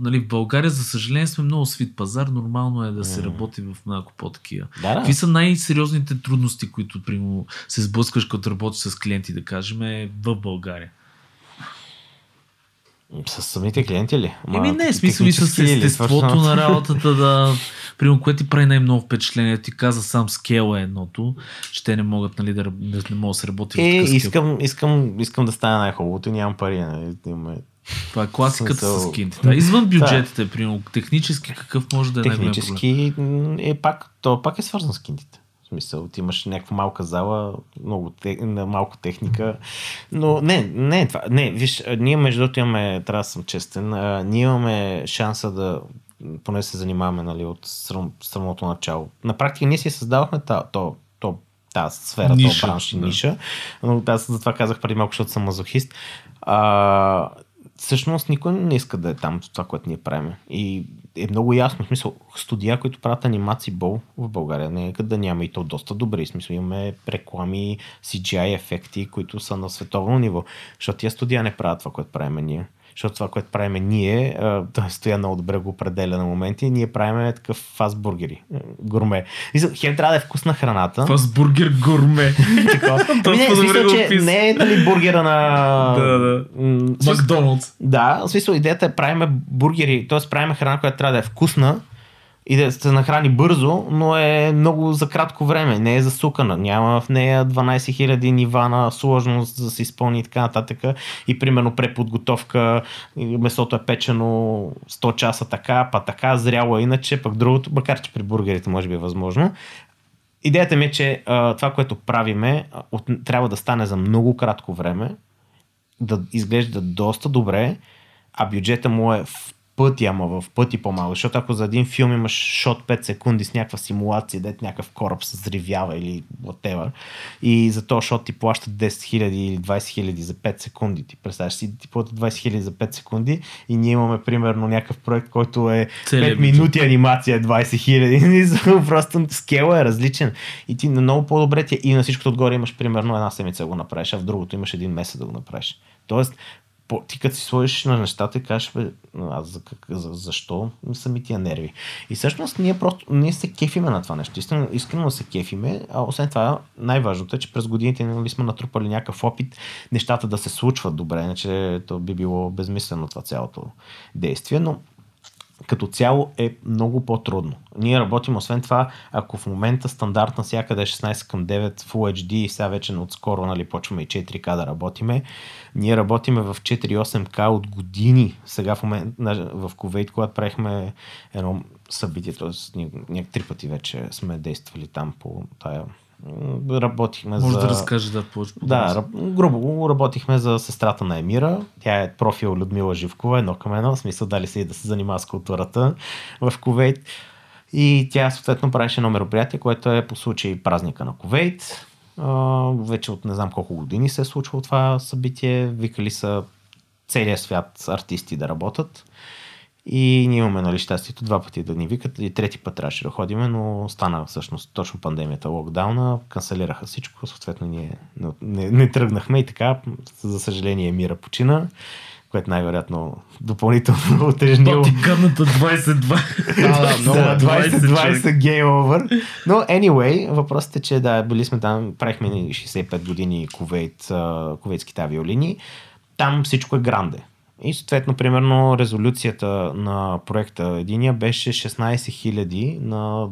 нали, в България, за съжаление, сме много свит пазар. Нормално е да се работи в малко по-такива. Да, да. Какви са най-сериозните трудности, които примерно, се сблъскаш, като работиш с клиенти, да кажем, в България? С самите клиенти ли? Еми не, смисъл и с естеството на работата да... Примерно, което ти прави най-много впечатление, ти каза сам скел е едното, че те не могат, нали, да, да не могат да се работи е, искам, искам, искам да стане най-хубавото, нямам пари, нали, имаме това е класиката с кинтите. Извън бюджетите, да. примерно, технически какъв може да е Технически е пак, то пак е свързан с кинтите. В смисъл, ти имаш някаква малка зала, много те, малко техника, но не, не е това. Не, виж, ние между другото имаме, трябва да съм честен, а, ние имаме шанса да, поне се занимаваме нали, от самото начало. На практика ние си създавахме то, то, то тази сфера, ниша, този бранш и да. ниша. Но аз затова казах преди малко, защото съм мазохист. А, всъщност никой не иска да е там това, което ние правим. И е много ясно. В смисъл, студия, които правят анимации бол в България, нека да няма и то доста добри. В смисъл, имаме реклами, CGI ефекти, които са на световно ниво. Защото тия студия не правят това, което правим ние защото това, което правим ние, той стоя много добре го определя на моменти, ние правим такъв фастбургери, гурме. Хем трябва да е вкусна храната. Фастбургер гурме. Ами не, смисъл, че не е нали, бургера на... да, да. Макдоналдс. Да, в смисъл идеята е правиме бургери, т.е. правиме храна, която трябва да е вкусна, и да се нахрани бързо, но е много за кратко време, не е засукана, няма в нея 12 000 нива на сложност за да се изпълни и така нататък. И примерно преподготовка, месото е печено 100 часа така, па така, зряло е иначе, пък другото, макар че при бургерите може би е възможно. Идеята ми е, че това, което правиме, трябва да стане за много кратко време, да изглежда доста добре, а бюджета му е в пъти, ама в пъти по-малко. Защото ако за един филм имаш шот 5 секунди с някаква симулация, дет някакъв кораб се взривява или whatever, и за този шот ти плащат 10 000 или 20 000 за 5 секунди, ти представяш си, ти плащат 20 000 за 5 секунди и ние имаме примерно някакъв проект, който е Целият 5 минути анимация 20 000. Просто скела е различен. И ти на много по-добре ти е, и на всичкото отгоре имаш примерно една седмица да го направиш, а в другото имаш един месец да го направиш. Тоест, ти като си сложиш на нещата и кажеш, бе, аз за, как, за, защо са ми тия нерви. И всъщност ние просто, ние се кефиме на това нещо. Искрено, искрено се кефиме, а освен това най-важното е, че през годините нали, сме натрупали някакъв опит нещата да се случват добре, иначе то би било безмислено това цялото действие, но като цяло е много по-трудно. Ние работим, освен това, ако в момента стандарт на всякъде е 16 към 9 Full HD и сега вече отскоро нали, почваме и 4K да работиме, ние работиме в 4-8K от години. Сега в момент в Ковейт, когато правихме едно събитие, т.е. ние три пъти вече сме действали там по тая работихме Може за... да разкажеш да повече. Да, грубо работихме за сестрата на Емира. Тя е профил Людмила Живкова, едно към едно, в смисъл дали се и да се занимава с културата в Ковейт. И тя съответно правеше едно мероприятие, което е по случай празника на Ковейт. вече от не знам колко години се е случвало това събитие. Викали са целия свят артисти да работят. И ние имаме нали, щастието два пъти да ни викат и трети път трябваше да ходиме, но стана всъщност точно пандемията, локдауна, канцелираха всичко, съответно ние не, не, не тръгнахме и така, за съжаление Мира почина което най-вероятно допълнително отежнило. Батиканата 2020. Да, 2020 game over. Но anyway, въпросът е, че да, били сме там, правихме 65 години Кувейт, кувейтските авиолинии. Там всичко е гранде. И съответно, примерно, резолюцията на проекта единия беше 16 000 на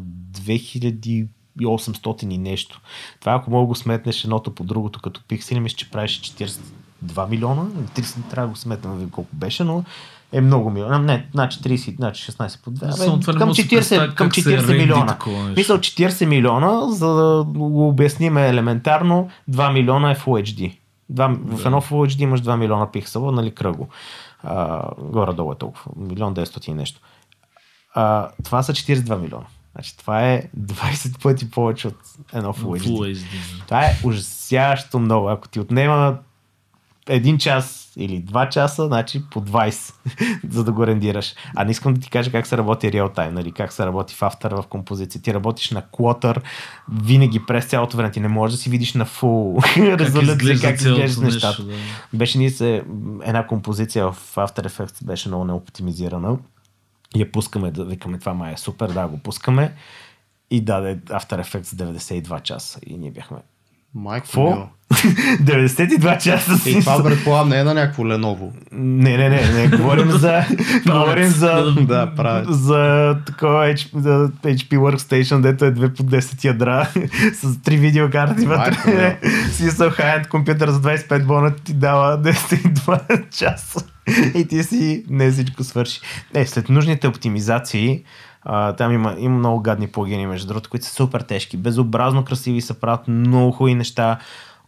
2800 и нещо. Това ако мога го сметнеш едното по другото като пиксели, мисля, че правиш 42 милиона. 30 трябва да го сметнем колко беше, но е много милиона. Не, значи 30, значи 16 по 2. Абе, към 40, към 40 милиона. Мисля 40 милиона, за да го обясним елементарно, 2 милиона е Full HD. Два, да. В едно Full HD имаш 2 милиона пиксела, нали кръго. А, горе-долу е толкова. Милион 900 и нещо. А, това са 42 милиона. Значи, това е 20 пъти повече от едно Full HD. Full HD. Това е ужасяващо много. Ако ти отнема един час или два часа, значи по 20, за да го рендираш. А не искам да ти кажа как се работи реал тайм, нали? как се работи в автор в композиция. Ти работиш на клотър винаги през цялото време. Ти не можеш да си видиш на фул резолюция как изглеждат нещата. Да. Беше ни се една композиция в After Effects беше много неоптимизирана. Я пускаме, да викаме това май е супер, да, го пускаме. И даде After Effects 92 часа. И ние бяхме Майко Какво? мила. 92 часа си. И това предполагам не е на някакво Леново. Не, не, не, не, говорим за... говорим за... Да, правец. За такова H, за HP Workstation, дето е 2 по 10 ядра с 3 видеокарти вътре. Смисъл high-end компютър за 25 бона ти дава 92 часа. И ти си не всичко свърши. Е, след нужните оптимизации, а, там има, има много гадни плагини, между другото, които са супер тежки, безобразно красиви, са правят много хубави неща,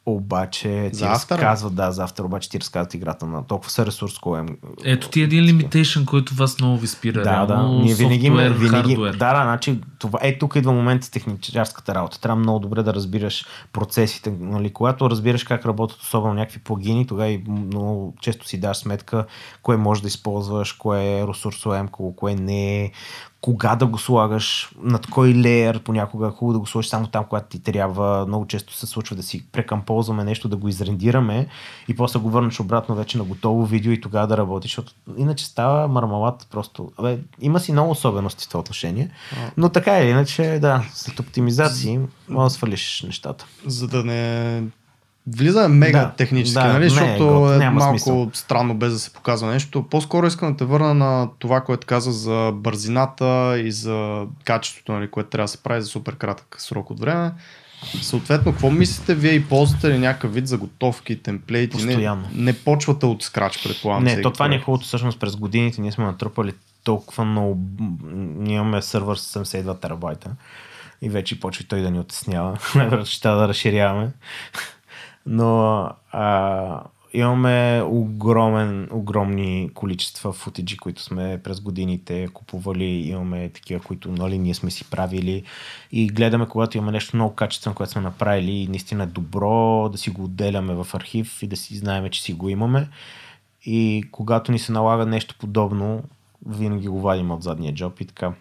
обаче ти За разказват, да, за автор, обаче ти разказват играта на толкова са ресурс, кое Ето ти е един лимитейшн, който вас много ви спира. да, да. Ние винаги имаме. софтуер, Винаги, да, да, значи, това, е, тук идва момент с техническата работа. Трябва много добре да разбираш процесите. Нали? Когато разбираш как работят особено някакви плагини, тогава и много често си даш сметка кое можеш да използваш, кое е ресурсоемко, кое не е, кога да го слагаш, над кой леер, понякога е хубаво да го сложиш само там, когато ти трябва. Много често се случва да си прекамползваме нещо, да го изрендираме и после го върнеш обратно вече на готово видео и тогава да работиш, защото иначе става мармалат просто. Абе, има си много особености в това отношение, но така или иначе, да, след оптимизации може да свалиш нещата. За да не влизаме мега Да, технически, да, нали? не, Защото е няма малко смисъл. странно без да се показва нещо. По-скоро искам да те върна на това, което каза за бързината и за качеството, нали, което трябва да се прави за супер кратък срок от време. Съответно, какво мислите вие и ползвате ли някакъв вид заготовки, темплейти? Не, Постоянно. не почвате от скрач, предполагам. Не, то това ни е хубавото всъщност през годините. Ние сме натрупали толкова много... Ние имаме сървър с 72 терабайта и вече почва той да ни отеснява. Ще да разширяваме. Но а, имаме огромен, огромни количества футиджи, които сме през годините купували. Имаме такива, които нали, ние сме си правили. И гледаме, когато има нещо много качествено, което сме направили и наистина е добро, да си го отделяме в архив и да си знаем, че си го имаме. И когато ни се налага нещо подобно, винаги го вадим от задния джоб и така.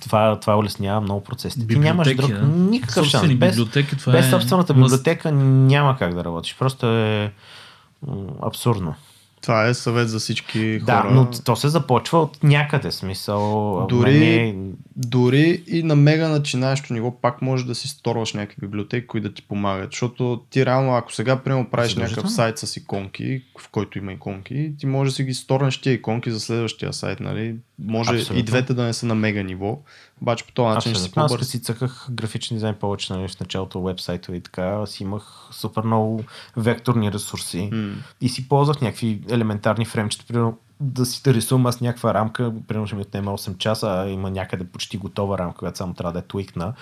Това, това улеснява много процесите. Ти нямаш друг, да. никакъв шанс. Без, това без е собствената библиотека няма как да работиш. Просто е абсурдно. Това е съвет за всички Да, хора. но то се започва от някъде смисъл. Дори- Мене- Дори и на мега начинаещо ниво пак може да си сторваш някакви библиотеки, които да ти помагат. Защото ти реално, ако сега примерно правиш някакъв сайт с иконки, в който има иконки, ти може да си ги сторнеш тия иконки за следващия сайт, нали? Може Абсолютно. и двете да не са на мега ниво, обаче по този начин ще си Абсолютно. Аз по-бърз. си цъках графичен дизайн повече нали, в началото вебсайта и така, аз имах супер много векторни ресурси М. и си ползвах някакви елементарни фремчета, примерно да си да рисувам аз някаква рамка, примерно ще ми отнеме 8 часа, а има някъде почти готова рамка, която само трябва да е твикна,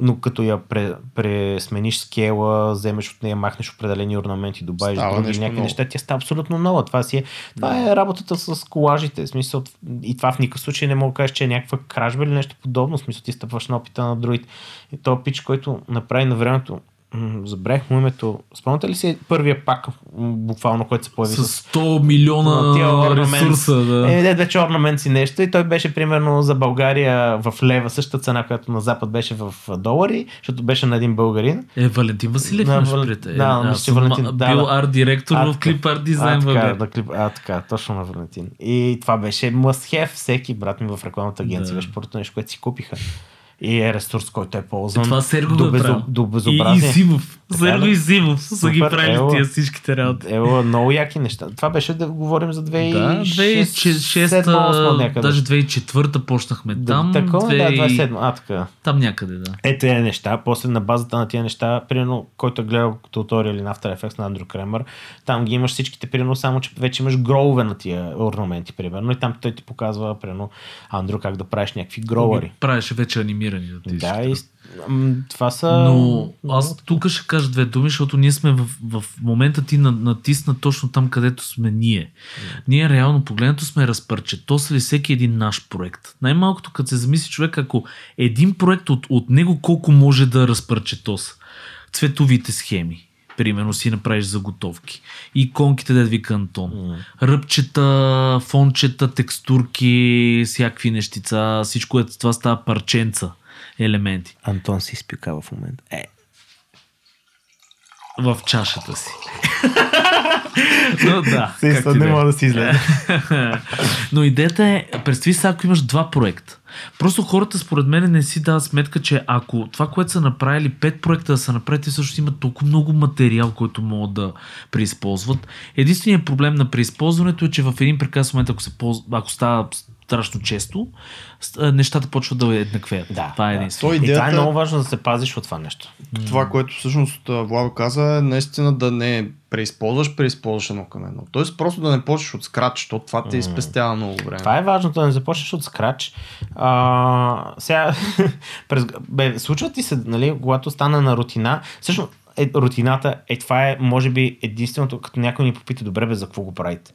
но като я пре, пресмениш скела, вземеш от нея, махнеш определени орнаменти, добавиш Става други някакви ново. неща, тя става абсолютно нова. Това, си е, това е работата с колажите. В смисъл, и това в никакъв случай не мога да кажеш, че е някаква кражба или нещо подобно. В смисъл, ти стъпваш на опита на другите. И то пич, който направи на времето, забравих му името. Спомняте ли си първия пак, буквално, който се появи С 100 милиона ресурса. Да. Е, вече орнамент си нещо и той беше примерно за България в лева, същата цена, която на Запад беше в долари, защото беше на един българин. Е, Валентин Василев Да, имаш Вал-. Е, да, аз мисля, че Валентин- ма- да, бил да. арт директор А, в клип арт дизайн а, така, да, клип, а, така, точно на Валентин. И това беше must have, всеки брат ми в рекламната агенция, Да. беше първото нещо, което си купиха. И е ресурс, който е ползван. Това Серго до, е безо- до И, и безобразие. Симов. Така Серго и Симов са ги Супер, правили ево. тия всичките работи. Ево, много яки неща. Това беше да говорим за 2006 Да, 2006, 2008 някъде. даже 2004 почнахме Да, там. такова, две- да, 27. А, така. Там някъде, да. Е, тези неща, после на базата на тия неща, примерно, който е гледал туториали на After Effects на Андрю Кремър, там ги имаш всичките, примерно, само че вече имаш гроуве на тия орнаменти, примерно, и там той ти показва, примерно, Андрю как да правиш някакви гроуари. Правеше вече анимирани. Да, ти Да, всички. и това са... Но аз тук ще кажа две думи, защото ние сме в, в момента ти на- натисна точно там, където сме ние. Ние реално погледнато сме разпърчетосали всеки един наш проект. Най-малкото, като се замисли човек, ако един проект от, от него колко може да разпърчетоса. Цветовите схеми. Примерно си направиш заготовки. Иконките, да вика Антон. М. Ръбчета, фончета, текстурки, всякакви нещица. Всичко е, това става парченца елементи. Антон си изпюка в момента. Е, в чашата си. Но да, Се- както и не е. мога да си излезе. Но идеята е, представи се, ако имаш два проекта. Просто хората според мен не си дават сметка, че ако това, което са направили, пет проекта да са направили, те всъщност имат толкова много материал, който могат да преизползват. Единственият проблем на преизползването е, че в един прекрасен момент, ако, се ползва, ако става страшно често, нещата почват да еднаквеят. Да, това е да. единствено. Той И това е идеята- много важно да се пазиш от това нещо. Това, което всъщност Владо каза е наистина да не преизползваш, преизползваш едно към едно. Тоест просто да не почнеш от скрач, защото това те изпестява много време. Това е важното да не започнеш от скрач. А, сега, през, бе, случва ти се, нали, когато стана на рутина, всъщност е, рутината е това е, може би, единственото, като някой ни попита, добре бе, за какво го правите?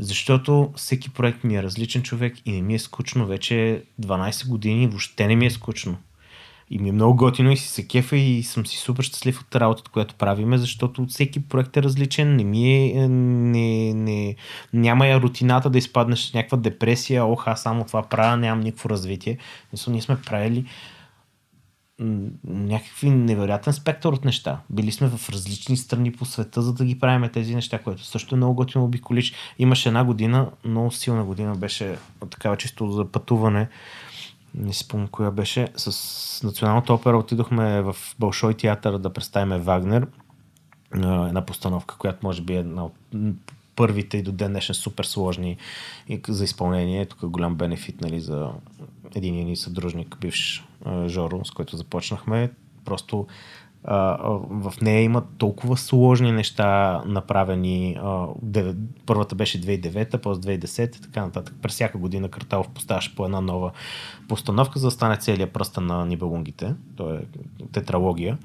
Защото всеки проект ми е различен човек и не ми е скучно вече 12 години, въобще не ми е скучно. И ми е много готино и си се кефа и съм си супер щастлив от работата, която правиме, защото всеки проект е различен, не ми е, не, не, няма я рутината да изпаднеш някаква депресия, ох, аз само това правя, нямам никакво развитие. Мисля, ние сме правили някакви невероятен спектър от неща. Били сме в различни страни по света, за да ги правим тези неща, което също е много готино обиколиш. Имаше една година, много силна година беше такава чисто за пътуване. Не си спомням коя беше. С Националната опера отидохме в Бълшой театър да представим Вагнер. А, Една постановка, която може би е една от първите и до ден днешен супер сложни за изпълнение. Тук е голям бенефит нали, за един ни съдружник, бивш Жоро, с който започнахме. Просто а, в нея има толкова сложни неща направени. А, първата беше 2009, после 2010 и така нататък. През всяка година Карталов поставяше по една нова постановка, за да стане целият пръста на Нибелунгите. То е тетралогия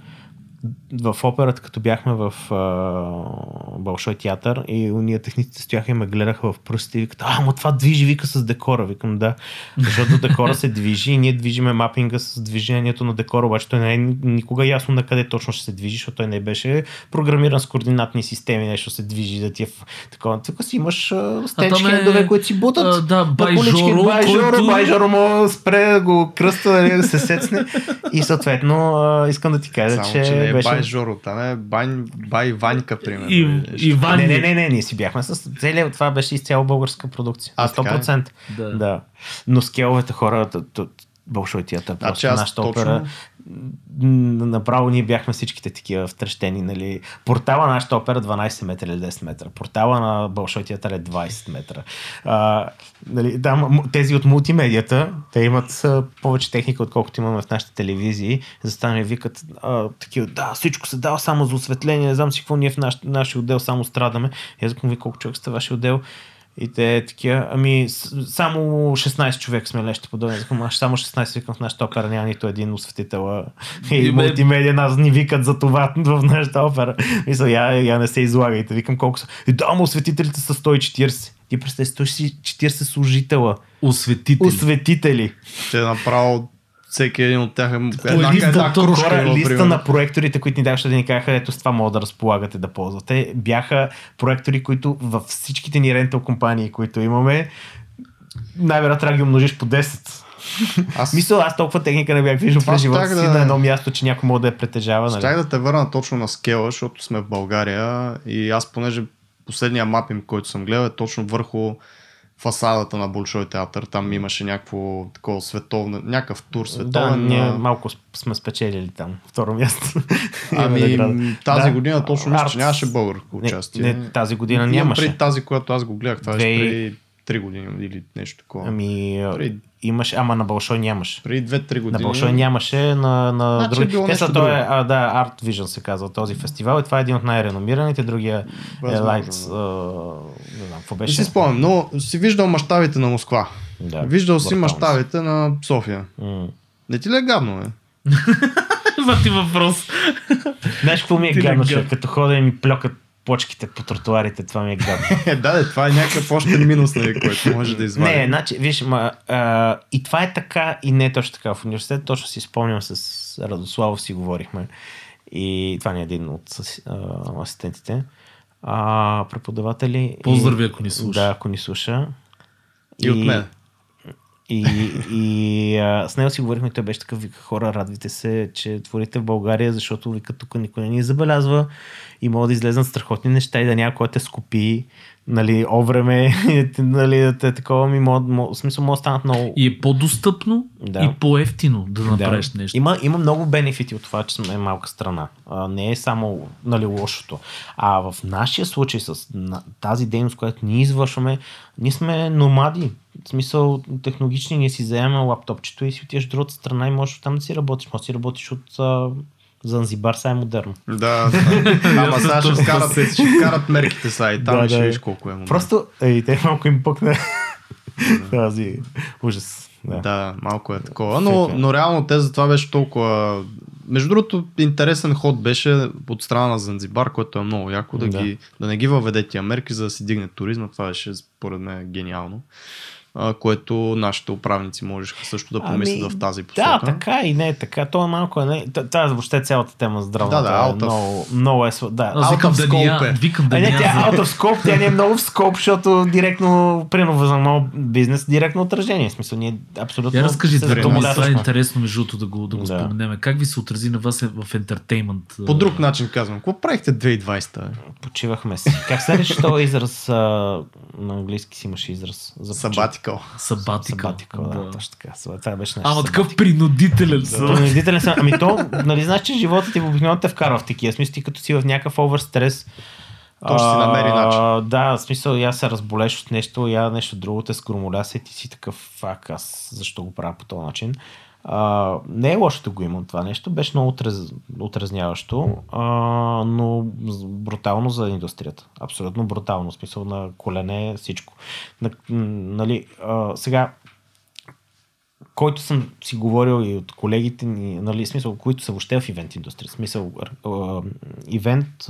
в операта, като бяхме в а, Бълшой театър и уния техниците стояха и ме гледаха в пръстите и викат, а, ама това движи, вика с декора. Викам, да. Защото декора се движи и ние движиме мапинга с движението на декора, обаче той не е никога ясно на къде точно ще се движи, защото той не беше програмиран с координатни системи, нещо се движи да ти е в такова. Тук си имаш а, стенч там е, хендове, които си бутат. а, да, на бай колички. Жоро, бай Жоро, който- бай Жоро мога да спре да го кръста, нали, да се сецне. И съответно а, искам да ти кажа, Само, че, че не е беше... бай Жоро, там е бай, бай Ванька, примерно. И, и. Ваня. Не, не, не, не, ние си бяхме с целият, това беше изцяло българска продукция. А, А, 100%. така Да. да. Но скеловете хора, т- т- Бълшой театър, Значи просто аз нашата точно- опера, направо ние бяхме всичките такива втрещени, нали. Портала на нашата опера 12 метра или 10 метра. Портала на Бълшой театър е 20 метра. А, нали, там, тези от мултимедията, те имат повече техника, отколкото имаме в нашите телевизии. Застане викат а, такива, да, всичко се дава само за осветление, не знам си какво ние в наш, нашия отдел само страдаме. И аз ви колко човек сте вашия отдел? И те такива, ами само 16 човек сме лещи подобни. Само 16 викам в нашата опера, няма нито един осветител. И, И мултимедия нас ни викат за това в нашата опера. Мисля, я, я не се излагайте. Викам колко са. И да, ама осветителите са 140. Ти представи 140 служителя. Осветители. Осветители. Те направо всеки един от тях е една, листа една то- кружка. Хора, има, листа на проекторите, които ни даваше да ни кажаха, ето с това могат да разполагате да ползвате, бяха проектори, които във всичките ни рентал компании, които имаме, най-вероятно трябва да ги умножиш по 10. Аз Мисля, аз толкова техника не бях виждал през живота си да- на едно място, че някой може да я притежава. Нали? Щях да те върна точно на скела, защото сме в България и аз понеже последния мапим, който съм гледал е точно върху фасадата на Большой театър. Там имаше някакво такова световно, някакъв тур Да, световен. ние на- малко сме спечелили там, второ място. Ами, тази Да. година точно мисля, че нямаше българско Не, участие. не, тази година нямаше. преди тази, която аз го гледах, това беше Две- преди 3 години или нещо такова. Ами, а, Преди- имаше, ама на Бълшой нямаше. Преди 2-3 години. На Бълшой нямаше, на, на Значи е други. било Те са, нещо той е, а, да, Art Vision се казва този фестивал и това е един от най-реномираните, другия е Възможно. Lights, а, не знам, какво Не беше. си спомням, но си виждал мащабите на Москва. Да, Виждал си мащабите на София. М. Не ти ли е гадно? Това ти въпрос. Знаеш какво ми е гадно, като ходя и ми плюкат почките по тротуарите, това ми е гадно. Е, да, де, това е някакъв още минус, нали, който може да извади. Не, значи, виж, ма, а, и това е така и не е точно така. В университет точно си спомням с Радославов си говорихме. И това не е един от а, асистентите. А, преподаватели. Поздрави, и, ако ни слуша. Да, ако ни слуша. И от мен. И, и а, с него си говорихме, той беше такъв, вика, хора, радвайте се, че творите в България, защото вика, тук никой не ни забелязва и могат да излезнат страхотни неща и да някой те скупи, нали, овреме, нали, да те такова ми мод, мод, в смисъл може да станат много... И е по-достъпно Да. и по-ефтино да направиш нещо. Има, има много бенефити от това, че сме малка страна. А, не е само нали, лошото. А в нашия случай с на, тази дейност, която ние извършваме, ние сме номади. В смисъл технологични, ние си вземем лаптопчето и си отиваш в другата страна и можеш там да си работиш. Може да си работиш от Занзибар, сега е модерно. Да, да. Ама сега ще вкарат, ще вкарат мерките са и там Да, ще да. видиш колко е модерно. Просто, ей, те малко им пъкне тази ужас. Да. Да, малко е такова. Но, но реално те за това беше толкова... Между другото, интересен ход беше от страна на Занзибар, което е много яко да, Да. Ги, да не ги въведе тия мерки, за да си дигне туризма. Това беше според мен гениално. А, което нашите управници можеха също да помислят Ами, в тази посока. Да, така и не е така. То е малко. е Не, т- тази въобще цялата тема здравната Да, да, е out of- много, много е. Да, Аз викам да е. викам да А ни не, тя за- out of scope, тя не е много в scope, защото директно, примерно за много бизнес, директно отражение. В смисъл, ние абсолютно Я разкажи за това, това е интересно между другото да го, да го Да. споменем. Как ви се отрази на вас в ентертеймент? По друг начин казвам. Какво правихте 2020? Бе? Почивахме си. Как се нарича този израз? На английски си имаше израз. За Сабатикъл. Сабатикъл. Сабатикъл, да, точно така. Това беше нещо. Ама такъв принудителен съм. Принудителен съм. Ами то, нали знаеш, че живота ти обикновено те вкарва в такива. Смисъл, ти като си в някакъв овър стрес. То ще си намери начин. Да, в смисъл, я се разболеш от нещо, я нещо друго те сгромоляса и ти си такъв, фак, аз защо го правя по този начин. А, не е лошо да го имам това нещо, беше много отрез, отрезняващо, а, но брутално за индустрията. Абсолютно брутално, в смисъл на колене всичко. На, нали, а, сега, който съм си говорил и от колегите ни, нали, смисъл, които са въобще в ивент индустрия, смисъл, ивент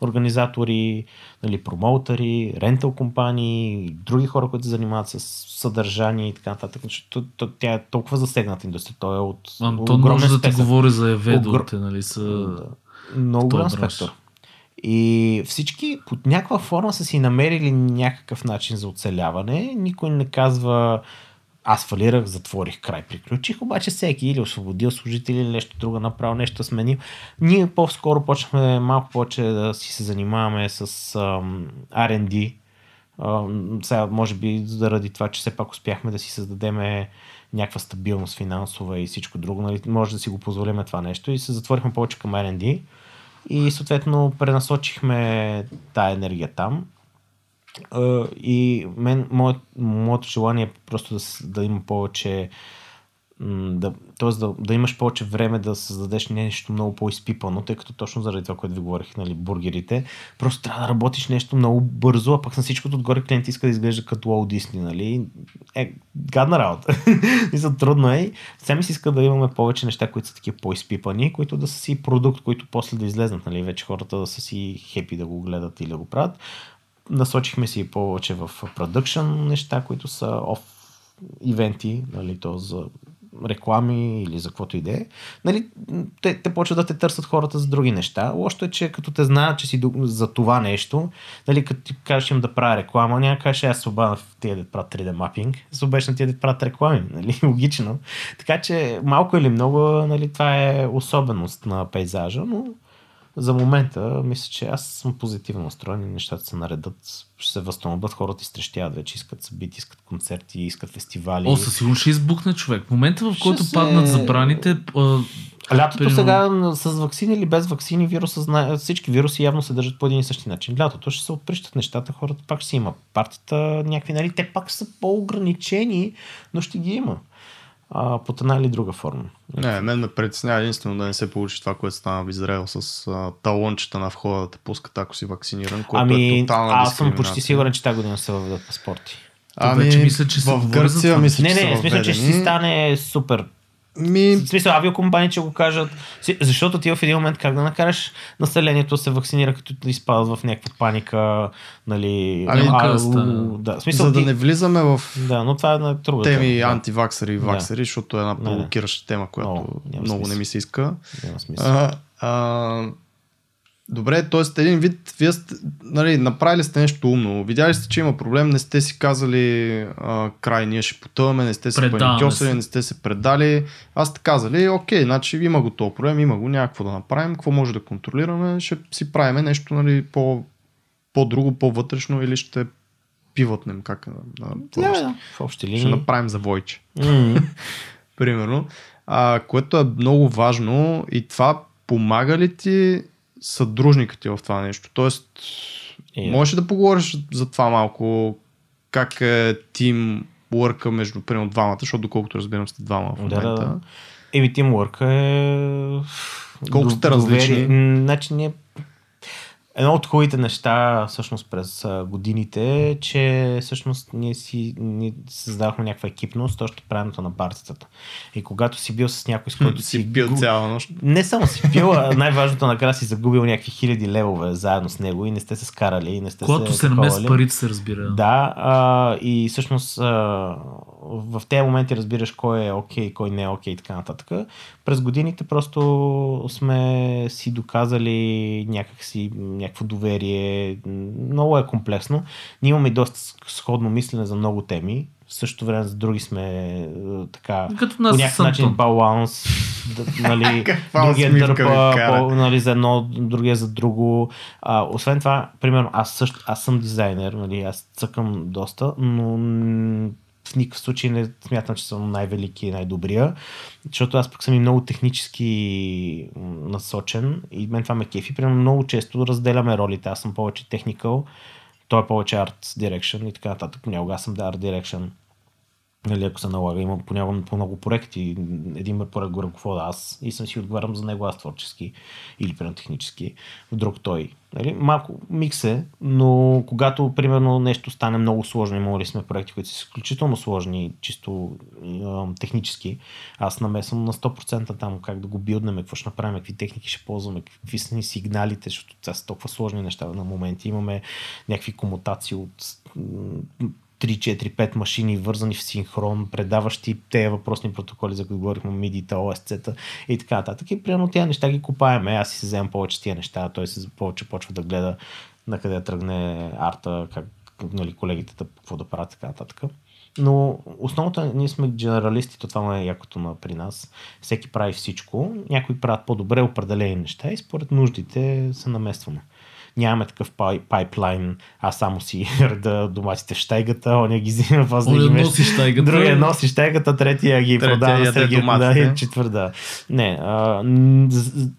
организатори, нали, промоутъри, рентал компании, други хора, които се занимават с съдържание и така нататък. Защото то- тя е толкова засегната индустрия. Той е от Антон огромен може да ти говори за Еведо, Огр- те, нали, са... Много голям спектър. И всички под някаква форма са си намерили някакъв начин за оцеляване. Никой не казва аз фалирах, затворих край, приключих, обаче всеки или освободил служители, или нещо друго направил, нещо сменил. Ние по-скоро почнахме малко повече да си се занимаваме с ам, R&D. Ам, сега, може би, заради това, че все пак успяхме да си създадем някаква стабилност финансова и всичко друго, нали, може да си го позволиме това нещо и се затворихме повече към R&D и съответно пренасочихме тая енергия там. И мен, моят, моето желание е просто да, да има повече да, т.е. Да, да имаш повече време да създадеш нещо много по-изпипано, тъй като точно заради това, което ви говорих, нали, бургерите, просто трябва да работиш нещо много бързо, а пък на всичкото отгоре клиент иска да изглежда като Уолт Дисни, нали? Е, гадна работа. Мисля, трудно е. Сега се иска да имаме повече неща, които са такива по-изпипани, които да са си продукт, които после да излезнат, нали? Вече хората да са си хепи да го гледат или да го правят. Насочихме си повече в продъкшн неща, които са оф ивенти, нали, то за реклами или за каквото и да е, нали, те, те почват да те търсят хората за други неща. Лошото е, че като те знаят, че си за това нещо, нали, като ти кажеш им да правя реклама, няма кажеш аз свободна в тия да правят 3D мапинг, се обеш на тия да правят реклами, нали, логично. Така че малко или много, нали, това е особеност на пейзажа, но за момента мисля, че аз съм позитивно настроен и нещата се наредат, ще се възстановят, хората изтрещяват вече, искат събити, искат концерти, искат фестивали. О, със сигурност ще избухне човек. В момента, в който се- паднат забраните, а, Лятото Примерно- сега с вакцини или без вакцини вируса, зна- всички вируси явно се държат по един и същи начин. Лятото ще се отприщат нещата, хората пак ще си има партията, някакви, нали, те пак са по-ограничени, но ще ги има. А, под една или друга форма. Не, мен ме притеснява единствено да не се получи това, което стана в Израел с а, талончета на входа да те пускат, ако си вакциниран, което Ами, е тотална аз съм почти сигурен, че тази година се въведат паспорти. Ами, вече мисля, че се в Гърция мисля, Не, че не, са в смисъл, че ще си стане супер. Ми, В смисъл, авиокомпании ще го кажат, защото ти в един момент как да накараш населението да се вакцинира, като да изпадат в някаква паника, нали... Ами, а, да да, смисъл, за да ти- не влизаме в Да, но това е на друга теми тема, да. антиваксери и Да. ваксери, защото е една провокираща тема, която Много, няма много не ми се иска. Няма смисъл. А, а, Добре, т.е. един вид, вие сте, нали, направили сте нещо умно, видяли сте, че има проблем, не сте си казали а, край, ние ще потъваме, не сте се паникьосали, не сте се предали. Аз сте казали, окей, значи има го този проблем, има го, някакво да направим, какво може да контролираме, ще си правиме нещо нали, по, по-друго, по-вътрешно или ще пивотнем, как на, на Да, да. В общи ще линии. направим завойче М, примерно, а, което е много важно и това помага ли ти съдружникът ти в това нещо? Тоест, Е. можеш да поговориш за това малко, как е тим work между примерно двамата, защото доколкото разбирам сте двама в момента. да, да. Еми, тимворка е... Колко сте различни? Значи ние... Едно от хубавите неща всъщност през годините е, че всъщност ние си ние създавахме някаква екипност още правенето на партията. И когато си бил с някой, с който си, си пил гу- цяла нощ. не само си пил, а най-важното накрая си загубил някакви хиляди левове заедно с него и не сте се скарали, и не сте Когато се се таковали. парите, се разбира. Да, а, и всъщност а, в тези моменти разбираш кой е окей, кой не е окей и така нататък. През годините просто сме си доказали някакси някакво доверие. Много е комплексно. Ние имаме и доста сходно мислене за много теми. В същото време за други сме е, така Като по нас някакъв с Антон. начин баланс, да, нали, другия дърпа по, нали, за едно, другия за друго. А, освен това, примерно, аз също, аз съм дизайнер, нали, аз цъкам доста, но в никакъв случай не смятам, че съм най-велики и най-добрия, защото аз пък съм и много технически насочен и мен това ме кефи. Примерно много често разделяме ролите. Аз съм повече техникал, той е повече арт direction и така нататък. Понякога аз съм да арт direction. Нали, ако се налага, имам понякога по много проекти. Един ме поред го ръковода аз и съм си отговарям за него аз творчески или примерно технически, друг той. Нали? Малко микс е, но когато примерно нещо стане много сложно, имали сме проекти, които са изключително сложни, чисто е, технически, аз намесвам на 100% там как да го билднем, какво ще направим, какви техники ще ползваме, какви са ни сигналите, защото това са толкова сложни неща на моменти. Имаме някакви комутации от 3-4-5 машини, вързани в синхрон, предаващи тези въпросни протоколи, за които говорихме, MIDI-та, OSC-та и така нататък. И примерно тези неща ги копаеме. Аз си се вземам повече тия неща, той се повече почва да гледа на къде тръгне арта, как нали, колегите да, какво да правят, така нататък. Но основното е, ние сме генералисти, то това е якото на при нас. Всеки прави всичко, някои правят по-добре определени неща и според нуждите се наместваме. Нямаме такъв пай, пайплайн, аз само си реда доматите в щайгата, оня ги взима, меш- носи щайгата. Другия носи щайгата, третия ги Третия продава Сергей, да, и четвърда. Не, а,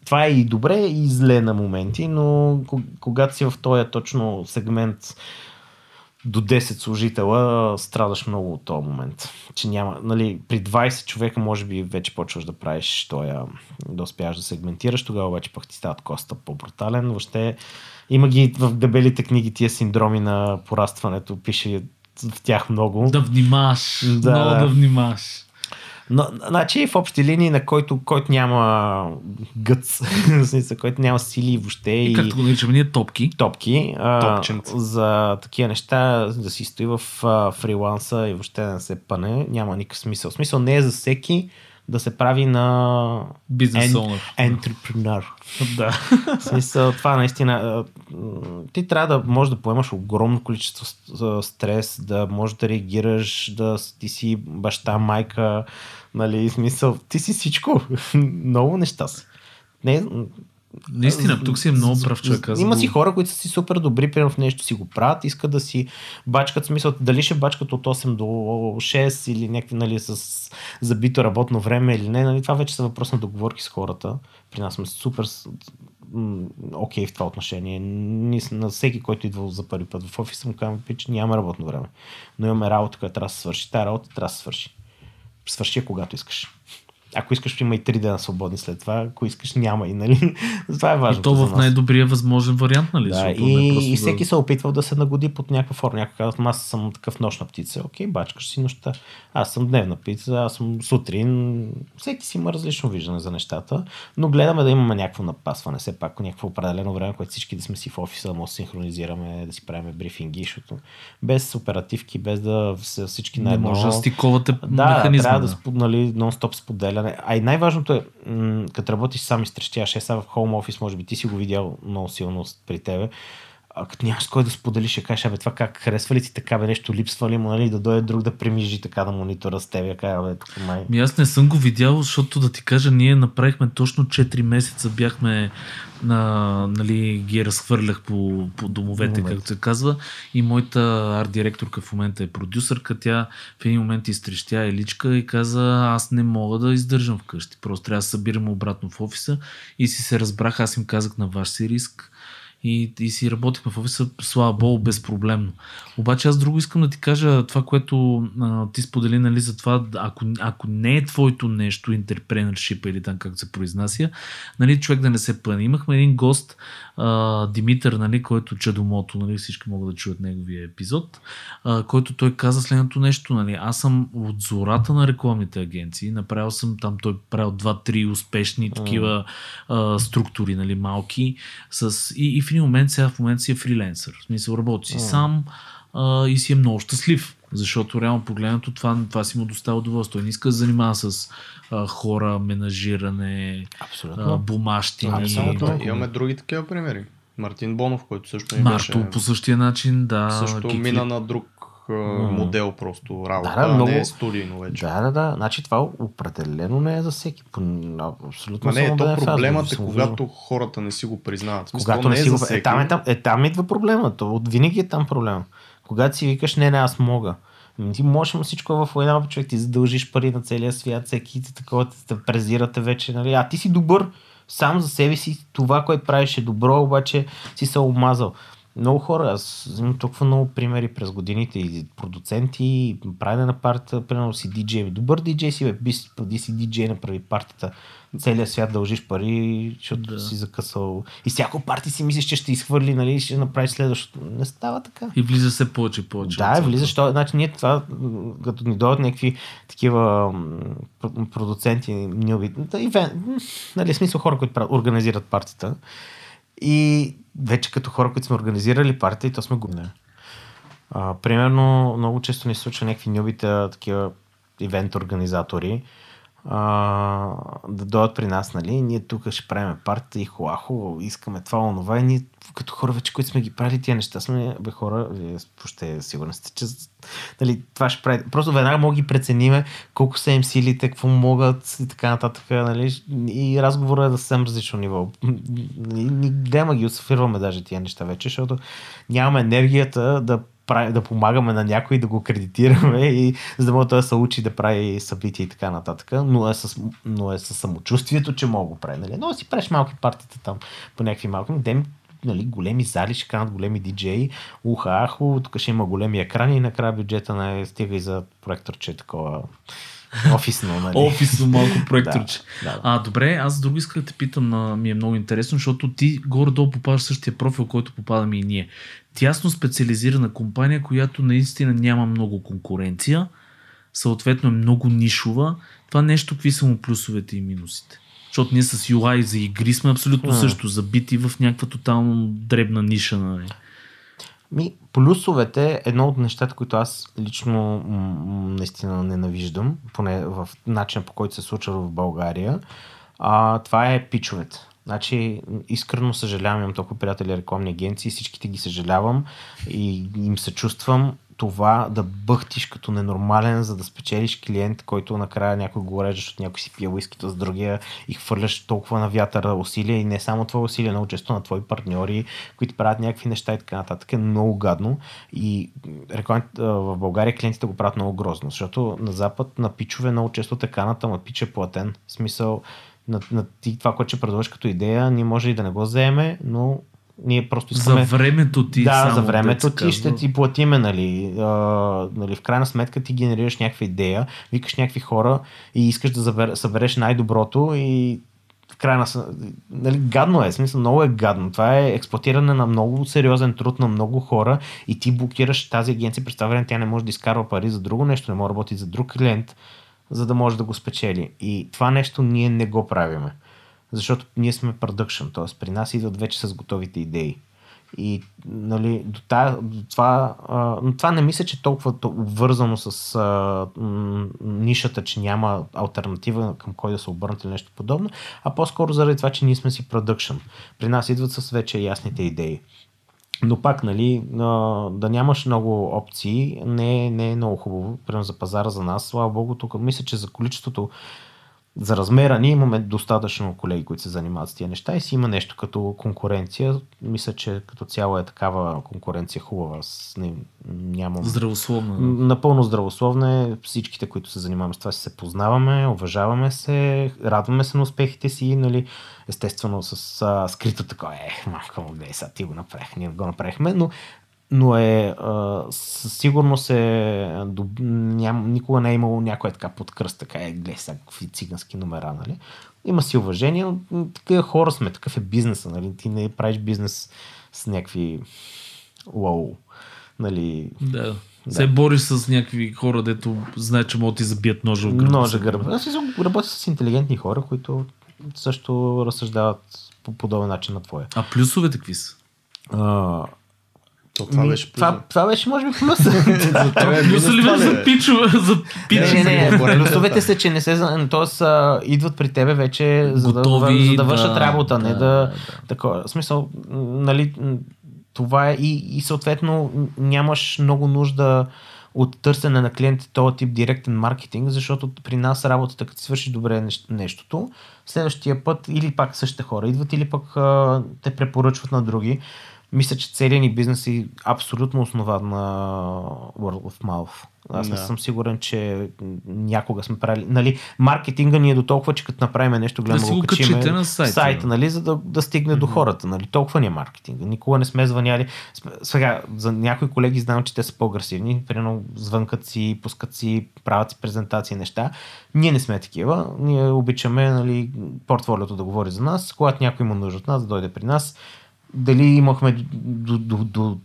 това е и добре, и зле на моменти, но ко- когато си в този точно сегмент до 10 служителя, страдаш много от този момент. Че няма, нали, при 20 човека може би вече почваш да правиш тоя, да успяваш да сегментираш, тогава обаче пък ти стават коста по-брутален. Въобще има ги в дебелите книги тия синдроми на порастването, пише в тях много. Да внимаш. Да, много да. да внимаш. Но, значи в общи линии, на който, който няма гъц, който няма сили въобще И, и, както го наричаме ние, топки. топки, а, за такива неща да си стои в а, фриланса и въобще да не се пъне, няма никакъв смисъл. Смисъл не е за всеки да се прави на Бизнес ентрепренер. Да. В смисъл, това наистина. Ти трябва да можеш да поемаш огромно количество стрес, да можеш да реагираш, да ти си баща, майка, нали, смисъл, ти си всичко. Много неща си. Не, Наистина, тук си е много прав човек. Има си хора, които са си супер добри, примерно в нещо си го правят, искат да си бачкат, смисъл, дали ще бачкат от 8 до 6 или някакви, нали, с забито работно време или не, нали, това вече са въпрос на договорки с хората. При нас сме супер окей в това отношение. На всеки, който идва за първи път в офиса, му казвам, че нямаме работно време. Но имаме работа, която трябва да се свърши. Тая работа трябва да се свърши. Свърши я когато искаш. Ако искаш, има и 3 дена свободни след това. Ако искаш, няма и, нали? Това е важно. И то в най-добрия възможен вариант, нали? Да, Защото не е и, и всеки да... се е опитвал да се нагоди под някаква форма. Някой казва, аз съм такъв нощна птица. Окей, бачкаш си нощта. Аз съм дневна птица, аз съм сутрин. Всеки си има различно виждане за нещата, но гледаме да имаме някакво напасване. Все пак някакво определено време, което всички да сме си в офиса, да може да синхронизираме, да си правим брифинги, защото без оперативки, без да всички на Не може да стиковате Да, механизма. трябва да, нали, нон-стоп споделяне а и най-важното е, м- като работиш сам и стрещяваш, е сега в хоум офис, може би ти си го видял много силно при тебе, а като нямаш с кой да споделиш, ще кажеш, абе това как харесва ли ти така, бе нещо липсва ли му, нали, да дойде друг да премижи така на монитора с теб, кажа, бе, тук май. Ми аз не съм го видял, защото да ти кажа, ние направихме точно 4 месеца, бяхме на, нали, ги разхвърлях по, по домовете, Домовете. както се казва. И моята арт директорка в момента е продюсърка. Тя в един момент изтрещя еличка и каза, аз не мога да издържам вкъщи. Просто трябва да се събираме обратно в офиса. И си се разбрах, аз им казах на ваш си риск. И, и си работихме в офиса, слава богу, безпроблемно. Обаче аз друго искам да ти кажа това, което а, ти сподели, нали, за това, ако, ако не е твоето нещо, интерпренершип или там как се произнася, нали, човек да не се пъне. Имахме един гост, а, Димитър, нали, който Чадомото, нали, всички могат да чуят неговия епизод, а, който той каза следното нещо, нали, аз съм от зората на рекламните агенции, направил съм там, той правил два-три успешни такива а, структури, нали, малки, с, и, и в един момент сега в момента си е фриленсър, в смисъл работи си сам а, и си е много щастлив. Защото реално погледнато това, това си му доставя удоволствие. Той не иска да занимава с а, хора, менажиране, Абсолютно. бумащини. А не само И- това, имаме други такива примери. Мартин Бонов, който също ни беше... Марто по същия начин, да. също Кики. мина на друг модел просто работа, Да, да, а много- не е студийно вече. Да, да, да. Значи това определено не е за всеки. Абсолютно Ма не, съм то проблемът е когато хората не си го признават. Когато то не е си за го... Е, там, е, там, е, там идва проблема. То от винаги е там проблема. Когато си викаш, не, не, аз мога. Ти можеш ама всичко в война, човек ти задължиш пари на целия свят, всеки ти такова те презирате вече, нали? А ти си добър сам за себе си, това, което правиш е добро, обаче си се омазал. Много хора, аз имам толкова много примери през годините и продуценти, и правене на партията, примерно си диджей, добър диджей си, бе, би си, преди си диджей направи партията, целият свят дължиш пари, защото Да. си закъсал. И всяко парти си мислиш, че ще изхвърли, нали, ще направиш следващото. Не става така. И влиза се повече и повече. Да, от цялото. влизаш. То, значи ние това, като ни дойдат някакви такива продуценти, нюби, да, ивен, м, нали, смисъл хора, които организират партията. И вече като хора, които сме организирали партия, то сме. А, примерно, много често ни случва някакви нюбите, такива ивент организатори, а, да дойдат при нас, нали? Ние тук ще правим партия и хуахо, искаме това, онова и ние като хора вече, които сме ги правили тия неща, сме, бе хора, вие въобще сигурни сте, че нали, това ще прави. Просто веднага мога ги прецениме колко са им силите, какво могат и така нататък, нали? И разговорът е да съвсем различно ниво. Гледаме ги отсъфирваме даже тия неща вече, защото нямаме енергията да да помагаме на някой да го кредитираме и за да може той да се учи да прави събития и така нататък, но е с, но е с самочувствието, че мога го прави. Нали? Но си правиш малки партията там по някакви малки, дем, нали, големи зали, ще канат големи диджеи, уха, ахо, тук ще има големи екрани и накрая бюджета не стига и за проекторче такова офисно. Нали? Офисно малко проекторче. Да, да, да. А, добре, аз друго исках да те питам, на, ми е много интересно, защото ти горе-долу попадаш същия профил, който попадаме и ние. Тясно специализирана компания, която наистина няма много конкуренция, съответно е много нишова. Това нещо, какви са му плюсовете и минусите? Защото ние с UI за игри сме абсолютно М. също забити в някаква тотално дребна ниша. Нали? Ми, плюсовете, едно от нещата, които аз лично м- наистина ненавиждам, поне в начина по който се случва в България, а, това е пичовете. Значи, искрено съжалявам, имам толкова приятели рекламни агенции, всичките ги съжалявам и им се чувствам това да бъхтиш като ненормален, за да спечелиш клиент, който накрая някой го режеш, защото някой си пие уискито с другия и хвърляш толкова на вятъра усилия и не само твое усилие, много често на твои партньори, които правят някакви неща и така нататък. Е много гадно и рекламите, в България клиентите го правят много грозно, защото на Запад на пичове много често те канат, ама пич е платен. В смисъл, на, на ти това, което ще предложиш като идея, ние може и да не го вземе, но ние просто искаме... За времето ти. Да, само за времето ти ще ти платиме, нали. А, нали. В крайна сметка ти генерираш някаква идея, викаш някакви хора и искаш да забер, събереш най-доброто и в крайна нали, гадно е, смисъл много е гадно. Това е експлуатиране на много сериозен труд на много хора и ти блокираш тази агенция, представя време, тя не може да изкарва пари за друго нещо, не може да работи за друг клиент, за да може да го спечели. И това нещо ние не го правиме. Защото ние сме продъкшн, т.е. при нас идват вече с готовите идеи. И нали, до, тая, до това, а, но това не мисля, че е толкова вързано с а, м, нишата, че няма альтернатива към кой да се обърнат или нещо подобно, а по-скоро заради това, че ние сме си продъкшн. При нас идват с вече ясните идеи. Но пак, нали, да нямаш много опции не, не е много хубаво, примерно за пазара за нас. Слава Богу, тук мисля, че за количеството за размера ни имаме достатъчно колеги, които се занимават с тия неща и си има нещо като конкуренция. Мисля, че като цяло е такава конкуренция хубава. С, не, нямам... Здравословна. Напълно здравословна е. Всичките, които се занимаваме с това, си се познаваме, уважаваме се, радваме се на успехите си, нали, естествено с а, скрито такова, е, малко гледай, сега ти го направих, ние го направихме, но но е със сигурност е ням, никога не е имало някой така подкръст, така е, гледай сега какви цигански номера, нали? Има си уважение, но такива хора сме, такъв е бизнеса, нали? Ти не правиш бизнес с някакви лоу, нали? Да. Да. Се бориш с някакви хора, дето знаят, че могат ти забият ножа в гърба. Ножа гърба. Аз работя с интелигентни хора, които също разсъждават по подобен начин на твоя. А плюсовете какви са? А, то това, Ми, беше това, това беше, може би, плюс. Плюса ли беше за пичове? За не, не, не. Плюсовете са, че не се... Тоест, а, идват при тебе вече, за, Готови, да, за да вършат да, работа, не да, да... да. Такова, в смисъл, нали, това е и, и съответно нямаш много нужда от търсене на клиенти този тип директен маркетинг, защото при нас работата, като свърши добре нещ- нещото, следващия път или пак същите хора идват, или пък а, те препоръчват на други. Мисля, че целият ни бизнес е абсолютно основан на World of Mouth. Аз не Да. съм сигурен, че някога сме правили. Нали, маркетинга ни е до толкова, че като направим нещо голямо, Да го качиме качите на сайта, сайта нали, за да, да стигне до хората. Нали. Толкова ни е маркетинга. Никога не сме звъняли. Сега, за някои колеги знам, че те са по-агресивни. Примерно звънкат си, пускат си, правят си презентации, неща. Ние не сме такива. Ние обичаме нали, портфолиото да говори за нас. Когато някой има нужда от нас, да дойде при нас. Дали имахме до, до, до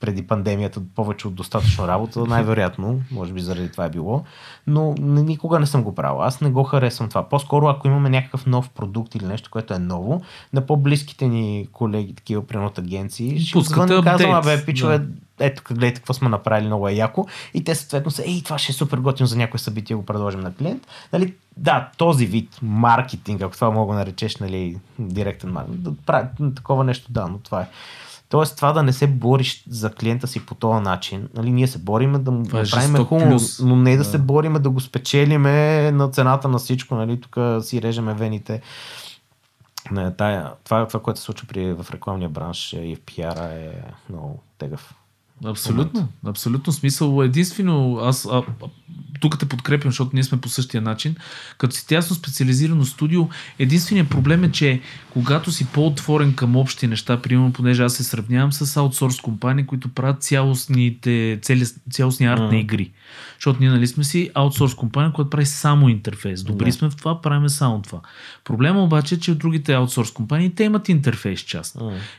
преди пандемията повече от достатъчно работа, най-вероятно, може би заради това е било, но никога не съм го правил. Аз не го харесвам това. По-скоро, ако имаме някакъв нов продукт или нещо, което е ново, на по-близките ни колеги, такива примерно от агенции, ще Пускате звънна, казвам, абе, пичове, да. Ето гледайте какво сме направили, много е яко. И те съответно са, ей, това ще е супер готино за някое събитие, го предложим на клиент. Нали, да, този вид маркетинг, ако това мога да наречеш, нали, директен маркетинг, да прави такова нещо, да, но това е. Тоест това да не се бориш за клиента си по този начин. Нали, ние се бориме да му е направим хубаво, но не да, Да. се бориме да го спечелиме на цената на всичко. Нали, тук си режеме вените. Не, тая, това, това, което се случва при, в рекламния бранш е, и в пиара е много тегъв. Абсолютно, абсолютно смисъл. Единствено, аз а, тук те подкрепям, защото ние сме по същия начин. Като си тясно специализирано студио, единственият проблем е, че когато си по-отворен към общи неща, примерно, понеже аз се сравнявам с аутсорс компании, които правят цялостните, цели, цялостния арт на игри. Защото ние нали сме си аутсорс компания, която прави само интерфейс. Добри Да. сме в това, правим само това. Проблема обаче е, че другите аутсорс компании, те имат интерфейс част.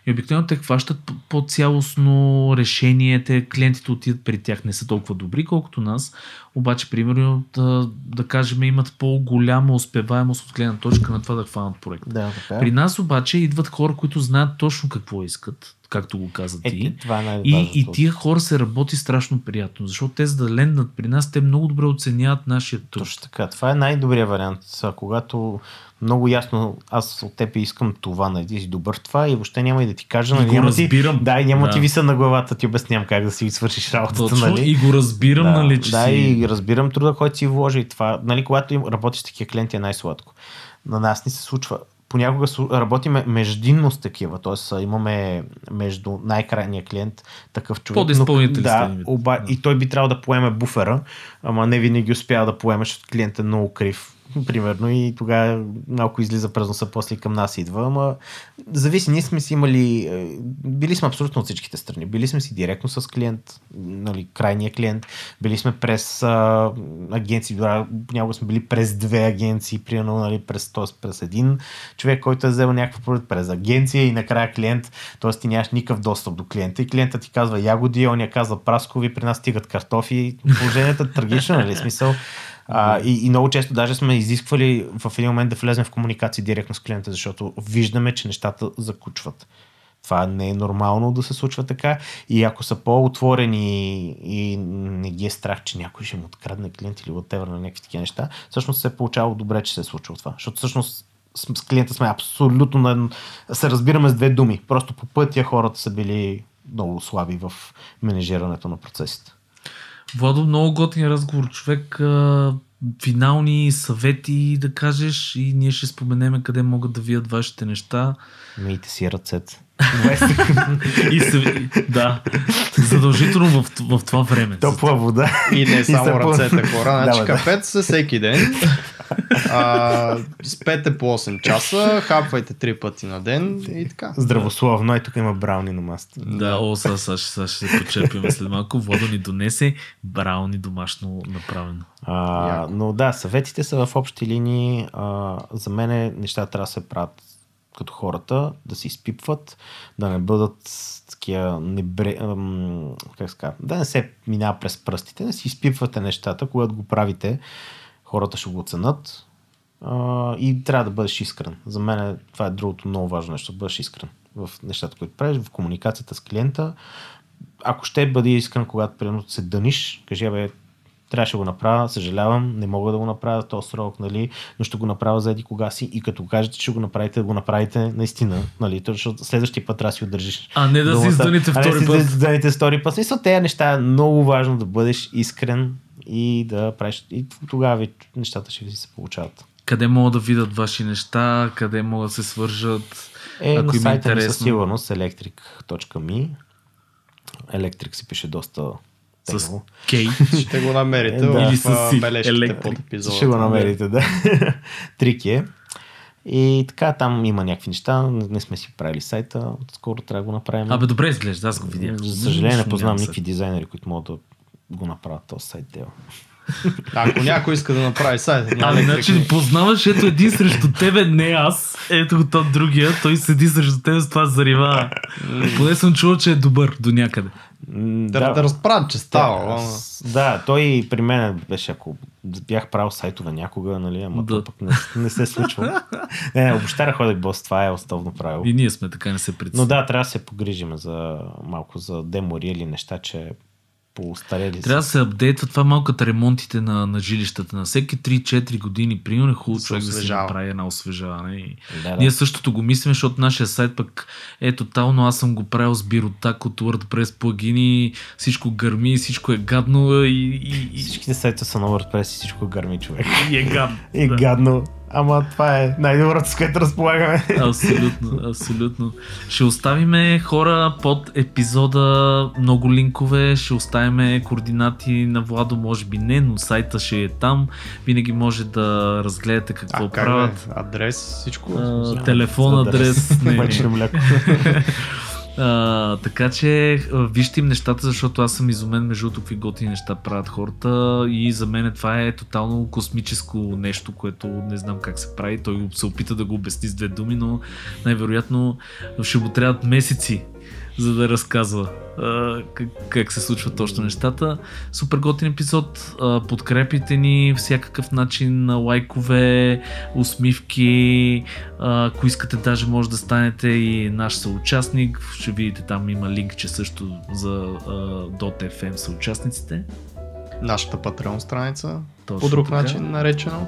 И обикновено те хващат по- по-цялостно решение, те клиентите отидат при тях, не са толкова добри, колкото нас. Обаче, примерно, да, да кажем, имат по-голяма успеваемост от гледна точка на това да хванат проект. Да, така. При нас обаче идват хора, които знаят точно какво искат, както го каза ти. е, това е И, и тия хора се работи страшно приятно, защото те за да ленднат при нас, те много добре оценяват нашия труд. Точно така. Това е най-добрият вариант. Когато много ясно аз от теб искам това, нали, ти си добър това и въобще няма и да ти кажа. И Нали, го няма разбирам. Ти, да, и няма Да. ти виса на главата, ти обяснявам как да си свършиш работата. Точно, нали? и го разбирам, да, нали, че да, си... и разбирам труда, който си вложи и това. Нали, когато им, работиш такива клиенти е най-сладко. На нас ни се случва. Понякога работиме междинно с такива, т.е. имаме между най-крайния клиент такъв човек. Сте, да, оба, Да. и той би трябвало да поеме буфера, ама не винаги успява да поеме, защото клиентът е много крив. Примерно и тогава малко излиза през носа, после към нас идва, ама зависи, ние сме си имали, е, били сме абсолютно от всичките страни, били сме си директно с клиент, нали, крайния клиент, били сме през а, агенции, дори сме били през две агенции, примерно нали, през, т.е. през един човек, който е взел някакъв продукт през агенция и накрая клиент, т.е. ти нямаш никакъв достъп до клиента и клиентът ти казва ягоди, он я казва праскови, при нас стигат картофи, положението е трагично, нали, смисъл. А, и, и много често даже сме изисквали в един момент да влезем в комуникация директно с клиента, защото виждаме, че нещата закучват. Това не е нормално да се случва така. И ако са по-отворени и не ги е страх, че някой ще му открадне клиент или whatever на някакви такива неща, всъщност се е получавало добре, че се е случило това. Защото всъщност с клиента сме абсолютно на... се разбираме с две думи. Просто по пътя хората са били много слаби в менежирането на процесите. Владо, много готин разговор. Човек, а, финални съвети да кажеш и ние ще споменеме къде могат да вият вашите неща. Мийте си ръцете. и се, да, задължително в, в това време. Топла вода. И не само и ръцете, хора. Значи да, кафете се всеки ден. А, спете по 8 часа, хапвайте 3 пъти на ден и така. Здравословно, и тук има брауни на маста. Да, о, сега, сега, сега ще се почерпим след малко. Водо ни донесе брауни домашно направено. А, но да, съветите са в общи линии. А, за мен нещата трябва да се правят като хората, да се изпипват, да не бъдат такива небре... как ска, да не се минава през пръстите, да си изпипвате нещата, когато го правите, хората ще го оценят а, и трябва да бъдеш искрен. За мен това е другото много важно нещо, да бъдеш искрен в нещата, които правиш, в комуникацията с клиента. Ако ще бъде искрен, когато примерно се дъниш, кажи, бе, трябваше да го направя, съжалявам, не мога да го направя за този срок, нали, но ще го направя заеди кога си и като кажете, че го направите, да го направите наистина, нали, защото следващия път трябва да си удържиш. А не да си издъните втори. А не да си втори път. Смисъл, тези неща е много важно да бъдеш искрен и да правиш. И тогава нещата ще ви се получават. Къде могат да видят ваши неща, къде могат да се свържат? Е, ако на сайта ми със сигурност electric.me Електрик се пише доста с Кей. Ще го намерите да. Или с бележките под епизода. Ще го намерите, да. Трик е. И така, там има някакви неща. Не сме си правили сайта. Скоро трябва да го направим. Абе, добре изглежда, аз го видях. За съжаление, не познавам никакви дизайнери, които могат да го направят този сайт. Дева. Ако някой иска да направи сайт. Ами, значи, познаваш, ето един срещу тебе, не аз. Ето го тот другия, той седи срещу тебе с това зарива. Поне съм чувал, че е добър до някъде. Да, да, да разправят, че става. Да, да, той при мен беше, ако бях правил сайтове някога, нали, ама да. пък не, не се случва. не, обещара ходих бос, това е основно правило. И ние сме така, не се притесни. Но да, трябва да се погрижим за малко за демори или неща, че по-устарели. Трябва да се апдейтва това малката ремонтите на, на жилищата. На всеки 3-4 години, примерно е хубаво човек да се направи една освежаване. И... Да, да. Ние същото го мислим, защото нашия сайт пък е тотално. Аз съм го правил с биротак от WordPress плагини, всичко гърми, всичко е гадно. И, и, и... Всичките сайта са на WordPress и всичко гърми човек. И е гадно. и е да. гадно. Ама това е най-доброто, с което разполагаме. Абсолютно, абсолютно. Ще оставиме хора под епизода, много линкове, ще оставиме координати на Владо, може би не, но сайта ще е там. Винаги може да разгледате какво а, правят. Как Адрес, всичко? А, телефон, адрес. не, не. А, така че вижте им нещата, защото аз съм изумен между какви готини неща правят хората и за мен това е тотално космическо нещо, което не знам как се прави. Той се опита да го обясни с две думи, но най-вероятно ще му трябват месеци за да разказва а, как, как се случват точно нещата. Супер готин епизод. А, подкрепите ни всякакъв начин на лайкове, усмивки. А, ако искате, даже може да станете и наш съучастник. Ще видите там има линк, че също за .fm съучастниците. Нашата Patreon страница. Точно по друг така. начин наречено.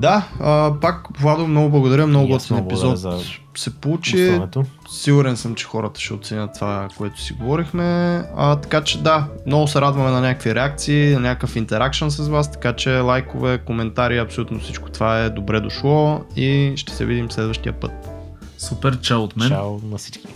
Да, а, пак Владо, много благодаря, много готин епизод за се получи. Сигурен съм, че хората ще оценят това, което си говорихме. А, така че да, много се радваме на някакви реакции, на някакъв интеракшн с вас, така че лайкове, коментари, абсолютно всичко това е добре дошло и ще се видим следващия път. Супер, чао от мен. Чао на всички.